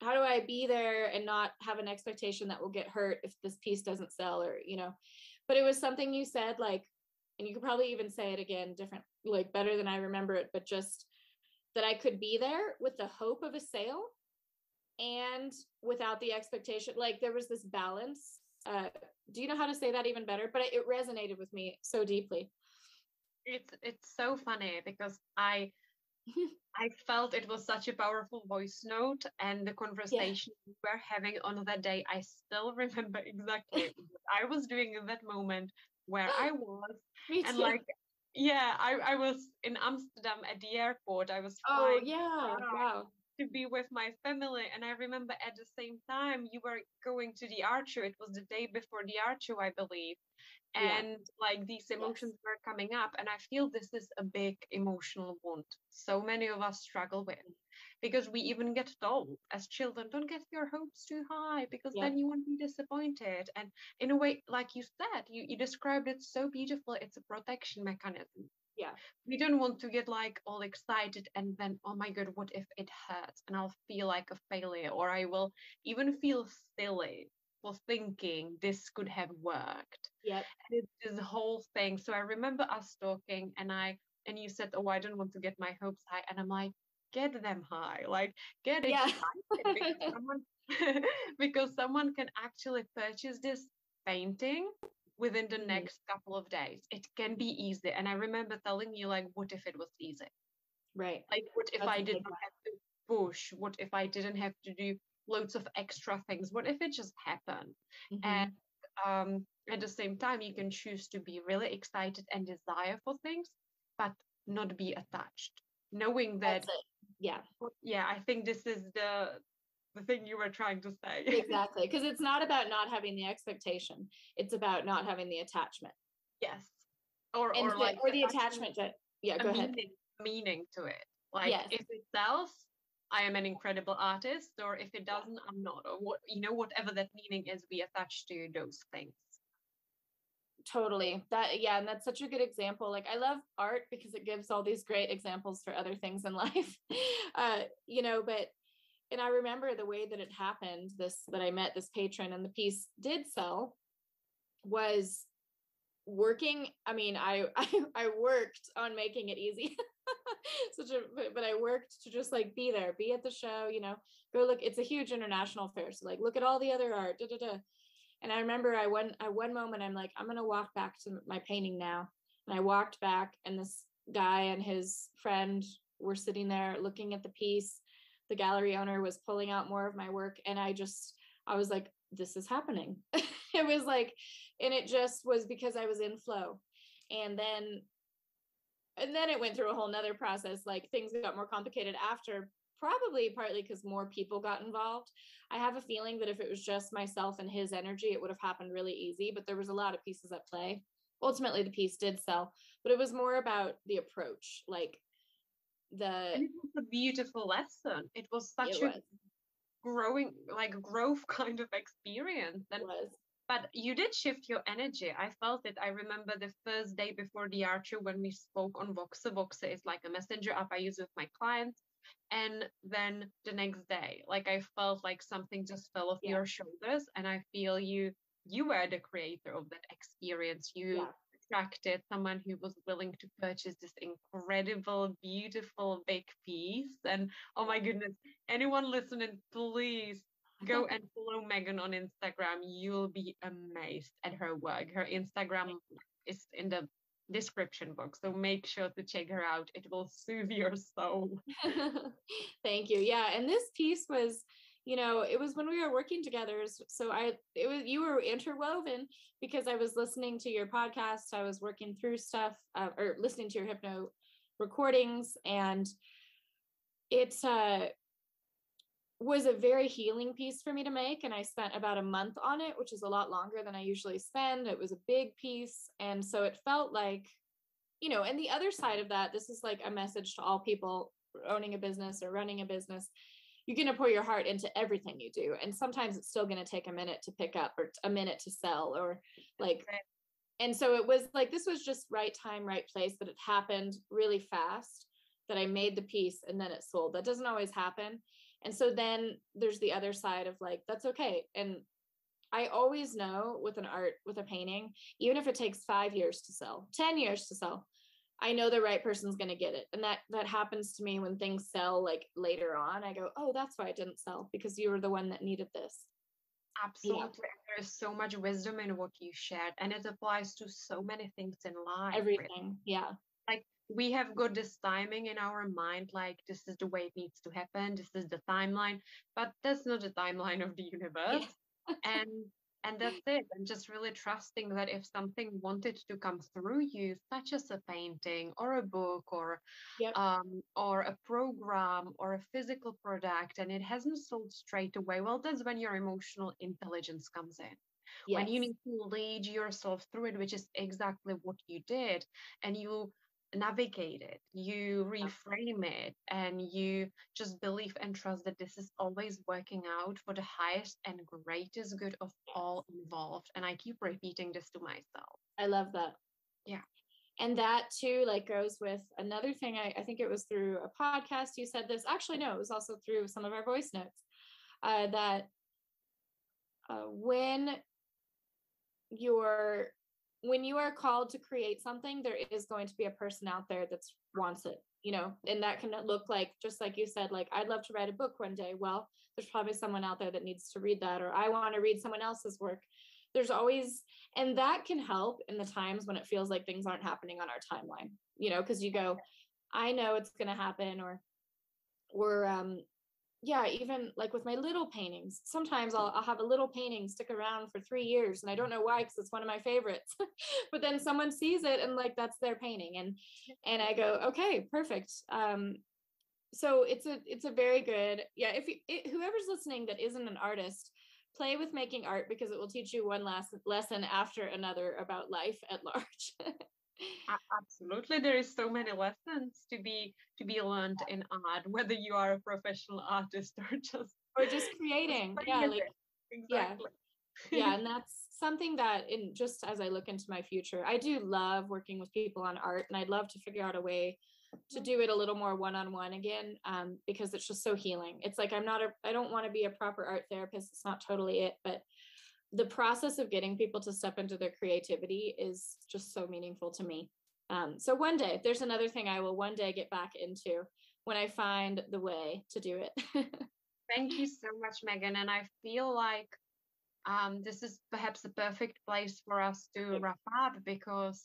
How do I be there and not have an expectation that will get hurt if this piece doesn't sell or, you know, but it was something you said like, and you could probably even say it again different, like better than I remember it, but just that I could be there with the hope of a sale and without the expectation like there was this balance uh do you know how to say that even better? But it resonated with me so deeply. It's it's so funny because i i felt it was such a powerful voice note and the conversation yeah. we were having on that day i still remember exactly i was doing in that moment where i was and like yeah I, I was in amsterdam at the airport. I was oh yeah. wow to be with my family. And I remember at the same time you were going to the show. It was the day before the show, I believe. And yeah. like these emotions yes. were coming up. And I feel this is a big emotional wound. So many of us struggle with because we even get told as children, don't get your hopes too high because yeah. then you won't be disappointed. And in a way, like you said, you, you described it so beautiful. It's a protection mechanism yeah. We don't want to get like all excited and then oh my god what if it hurts and i'll feel like a failure or i will even feel silly for thinking this could have worked. Yeah it's this whole thing. So i remember us talking and i and you said oh i don't want to get my hopes high and i'm like get them high. Like get yeah. excited because, someone, because someone can actually purchase this painting within the mm-hmm. next couple of days. It can be easy. And I remember telling you, like, what if it was easy? Right. Like, what if That's I did not have to push? What if I didn't have to do loads of extra things? What if it just happened? Mm-hmm. And um, at the same time, you can choose to be really excited and desire for things, but not be attached. Knowing that, yeah, yeah, I think this is the the thing you were trying to say. exactly, because it's not about not having the expectation; it's about not having the attachment. Yes, or and or the, like or the attachment to yeah. Go ahead. Meaning, meaning to it. Like Yes. if it sells, I am an incredible artist, or if it doesn't, I'm not. Or what you know, whatever that meaning is, we attach to those things. totally that yeah and that's such a good example like i love art because it gives all these great examples for other things in life uh you know but and i remember the way that it happened this that i met this patron and the piece did sell was working i mean i i, I worked on making it easy such a but, i worked to just like be there be at the show you know go look it's a huge international fair so like look at all the other art da, da, da. And I remember I went at one moment I'm like, I'm gonna walk back to my painting now. And I walked back and this guy and his friend were sitting there looking at the piece. The gallery owner was pulling out more of my work. And I just I was like, this is happening. it was like, and it just was because I was in flow. And then and then it went through a whole nother process. Like things got more complicated after, probably partly because more people got involved. I have a feeling that if it was just myself and his energy, it would have happened really easy, but there was a lot of pieces at play. Ultimately, the piece did sell, but it was more about the approach, like the And it was a beautiful lesson. It was such it a was, growing, like growth kind of experience. And it was. but you did shift your energy. I felt it. I remember the first day before the archer when we spoke on Voxer. Voxer is like a messenger app I use with my clients. And then the next day, like I felt like something just fell off Yeah. your shoulders. And I feel you you were the creator of that experience. You Yeah. Attracted someone who was willing to purchase this incredible, beautiful big piece. And oh my goodness, anyone listening, please go and follow Meghan on Instagram. You'll be amazed at her work. Her Instagram is in the description box, so make sure to check her out. It will soothe your soul. Thank you. Yeah, and this piece was, you know, it was when we were working together. So I, it was you were interwoven because I was listening to your podcast. I was working through stuff uh, or listening to your hypno recordings, and it uh, was a very healing piece for me to make. And I spent about a month on it, which is a lot longer than I usually spend. It was a big piece, and so it felt like you know, and the other side of that, this is like a message to all people owning a business or running a business. You're going to pour your heart into everything you do. And sometimes it's still going to take a minute to pick up or a minute to sell or like, and so it was like, this was just right time, right place, but it happened really fast that I made the piece and then it sold. That doesn't always happen. And so then there's the other side of like, that's okay. And I always know with an art, with a painting, even if it takes five years to sell, 10 years to sell, I know the right person's going to get it. And that that happens to me when things sell like later on. I go, "Oh, that's why it didn't sell because you were the one that needed this." Absolutely. There is so much wisdom in what you shared, and it applies to so many things in life. really. Everything. Yeah. Like we have got this timing in our mind like this is the way it needs to happen this is the timeline but that's not the timeline of the universe and and that's it and just really trusting that if something wanted to come through you such as a painting or a book or Yep. um or a program or a physical product and it hasn't sold straight away well that's when your emotional intelligence comes in when you need to lead yourself through it, which is exactly what you did, and you navigate it, you reframe it, and you just believe and trust that this is always working out for the highest and greatest good of all involved. And I keep repeating this to myself. I love that. Yeah. And that too, like, goes with another thing. I, I think it was through a podcast you said this. Actually, no, it was also through some of our voice notes uh, that uh, when you're when you are called to create something, there is going to be a person out there that wants it, you know, and that can look like just like you said, like I'd love to write a book one day. Well, there's probably someone out there that needs to read that, or I want to read someone else's work. There's always, and that can help in the times when it feels like things aren't happening on our timeline, you know, because you go, I know it's going to happen, or, or, um, yeah, even like with my little paintings, sometimes I'll, I'll have a little painting stick around for three years and I don't know why, because it's one of my favorites, but then someone sees it and like, that's their painting. And, and I go, okay, perfect. Um, so it's a, it's a very good, yeah. If you, it, whoever's listening that isn't an artist, play with making art because it will teach you one last lesson after another about life at large. absolutely there is so many lessons to be to be learned in art whether you are a professional artist or just or just creating just yeah like exactly. yeah yeah and that's something that in just as i look into my future i do love working with people on art and i'd love to figure out a way to do it a little more one-on-one again um, because it's just so healing. It's like i'm not a i don't want to be a proper art therapist it's not totally it but the process of getting people to step into their creativity is just so meaningful to me. Um, so one day, there's another thing I will one day get back into when I find the way to do it. Thank you so much, Meghan. And I feel like um, this is perhaps the perfect place for us to wrap up because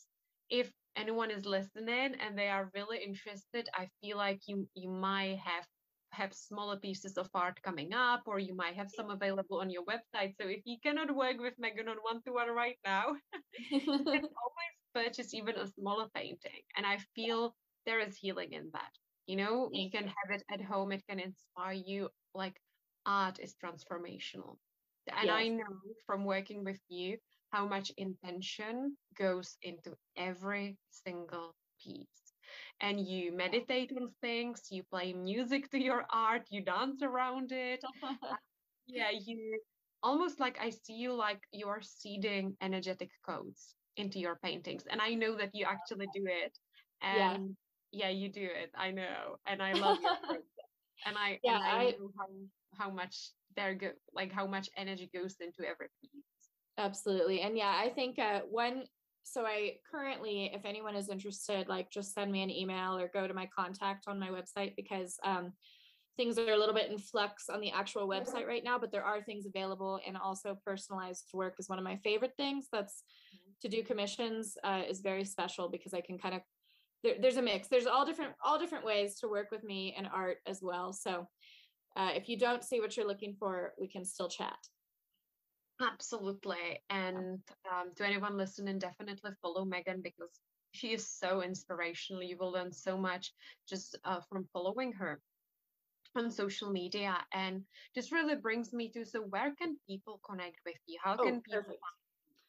if anyone is listening and they are really interested, I feel like you you might have have smaller pieces of art coming up, or you might have some available on your website. So if you cannot work with Meghan on one to one right now, you can always purchase even a smaller painting. And I feel there is healing in that. You know, you can have it at home, it can inspire you. Like art is transformational. And yes. I know from working with you how much intention goes into every single piece and you meditate on things, you play music to your art, you dance around it. yeah, you almost like I see you like you're seeding energetic codes into your paintings. And I know that you actually do it. And yeah, yeah you do it. I know. And I love it. and I, yeah, and I, I know how, how much there go like how much energy goes into every piece. Absolutely. And yeah, I think uh, one so I currently, if anyone is interested, like just send me an email or go to my contact on my website because um, things are a little bit in flux on the actual website right now, but there are things available. And also, personalized work is one of my favorite things. That's to do commissions uh, is very special because I can kind of there, there's a mix. There's all different all different ways to work with me and art as well. So uh, if you don't see what you're looking for, we can still chat. Absolutely. And um, to anyone listening, definitely follow Meghan because she is so inspirational. You will learn so much just uh, from following her on social media. And this really brings me to so, where can people connect with you? How oh, can people?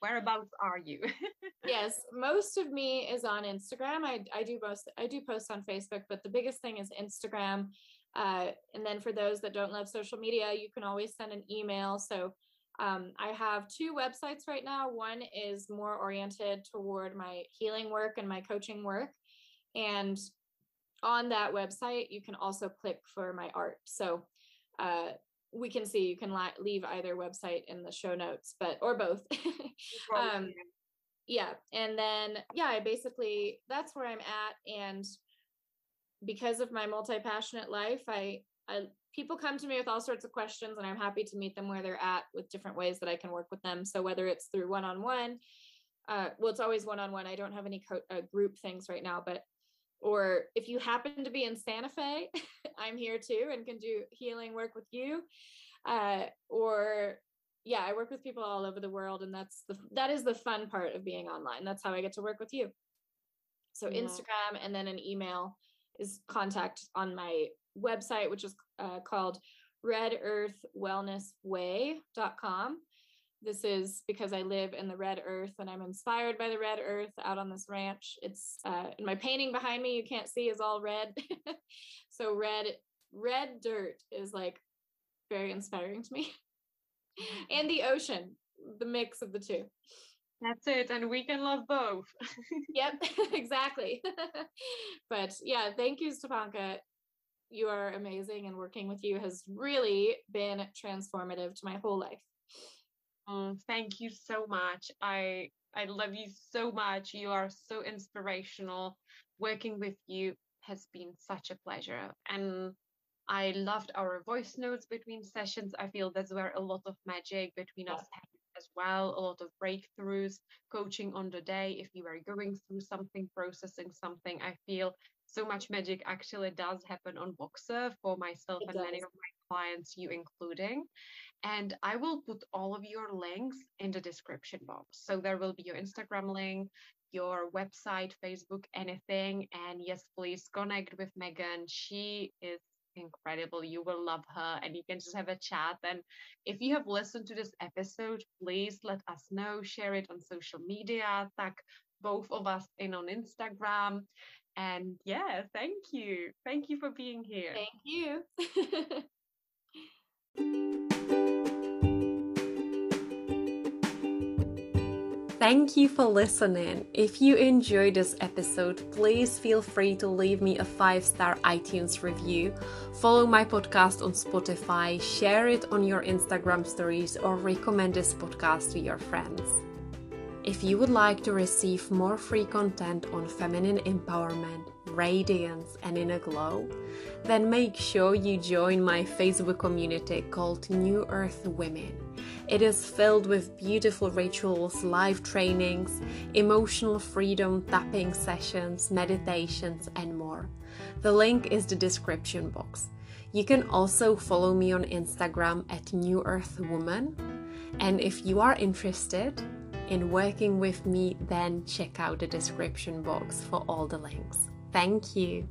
Whereabouts are you? yes, most of me is on Instagram. I, I do post I do post on Facebook, but the biggest thing is Instagram. Uh, and then for those that don't love social media, you can always send an email. So um, I have two websites right now. One is more oriented toward my healing work and my coaching work. And on that website, you can also click for my art. So uh, we can see you can li- leave either website in the show notes, but or both. um, yeah, and then yeah, I basically that's where I'm at, and because of my multi passionate life, I I people come to me with all sorts of questions and i'm happy to meet them where they're at with different ways that i can work with them. So whether it's through one-on-one uh, well it's always one-on-one. I don't have any co- uh, group things right now but or if you happen to be in santa fe i'm here too and can do healing work with you. Uh, or yeah i work with people all over the world and that's the that is the fun part of being online. That's how i get to work with you. So yeah. instagram and then an email is contact on my website, which is uh, called redearthwellnessway.com. This is because I live in the red earth and I'm inspired by the red earth out on this ranch. It's uh, in my painting behind me, you can't see is all red. so red, red dirt is like very inspiring to me. and the ocean, the mix of the two. That's it. And we can love both. yep, exactly. but yeah, thank you, Stepanka you are amazing and working with you has really been transformative to my whole life. Oh, thank you so much. I I love you so much. You are so inspirational. Working with you has been such a pleasure. And I loved our voice notes between sessions. I feel that's where a lot of magic between us as well, a lot of breakthroughs, coaching on the day. If you are going through something, processing something, I feel so much magic actually does happen on Voxer for myself it and does. many of my clients, you including. And I will put all of your links in the description box. So there will be your Instagram link, your website, Facebook, anything. And yes, please connect with Meghan. She is incredible. You will love her and you can just have a chat. And if you have listened to this episode, please let us know, share it on social media, tag both of us in on Instagram. And yeah, thank you. Thank you for being here. Thank you. Thank you for listening. If you enjoyed this episode, please feel free to leave me a five star iTunes review, follow my podcast on Spotify, share it on your Instagram stories, or recommend this podcast to your friends. If you would like to receive more free content on feminine empowerment, radiance, and inner glow, then make sure you join my Facebook community called New Earth Women. It is filled with beautiful rituals, live trainings, emotional freedom tapping sessions, meditations, and more. The link is the description box. You can also follow me on Instagram at New Earth Woman. And if you are interested in working with me, then check out the description box for all the links. Thank you.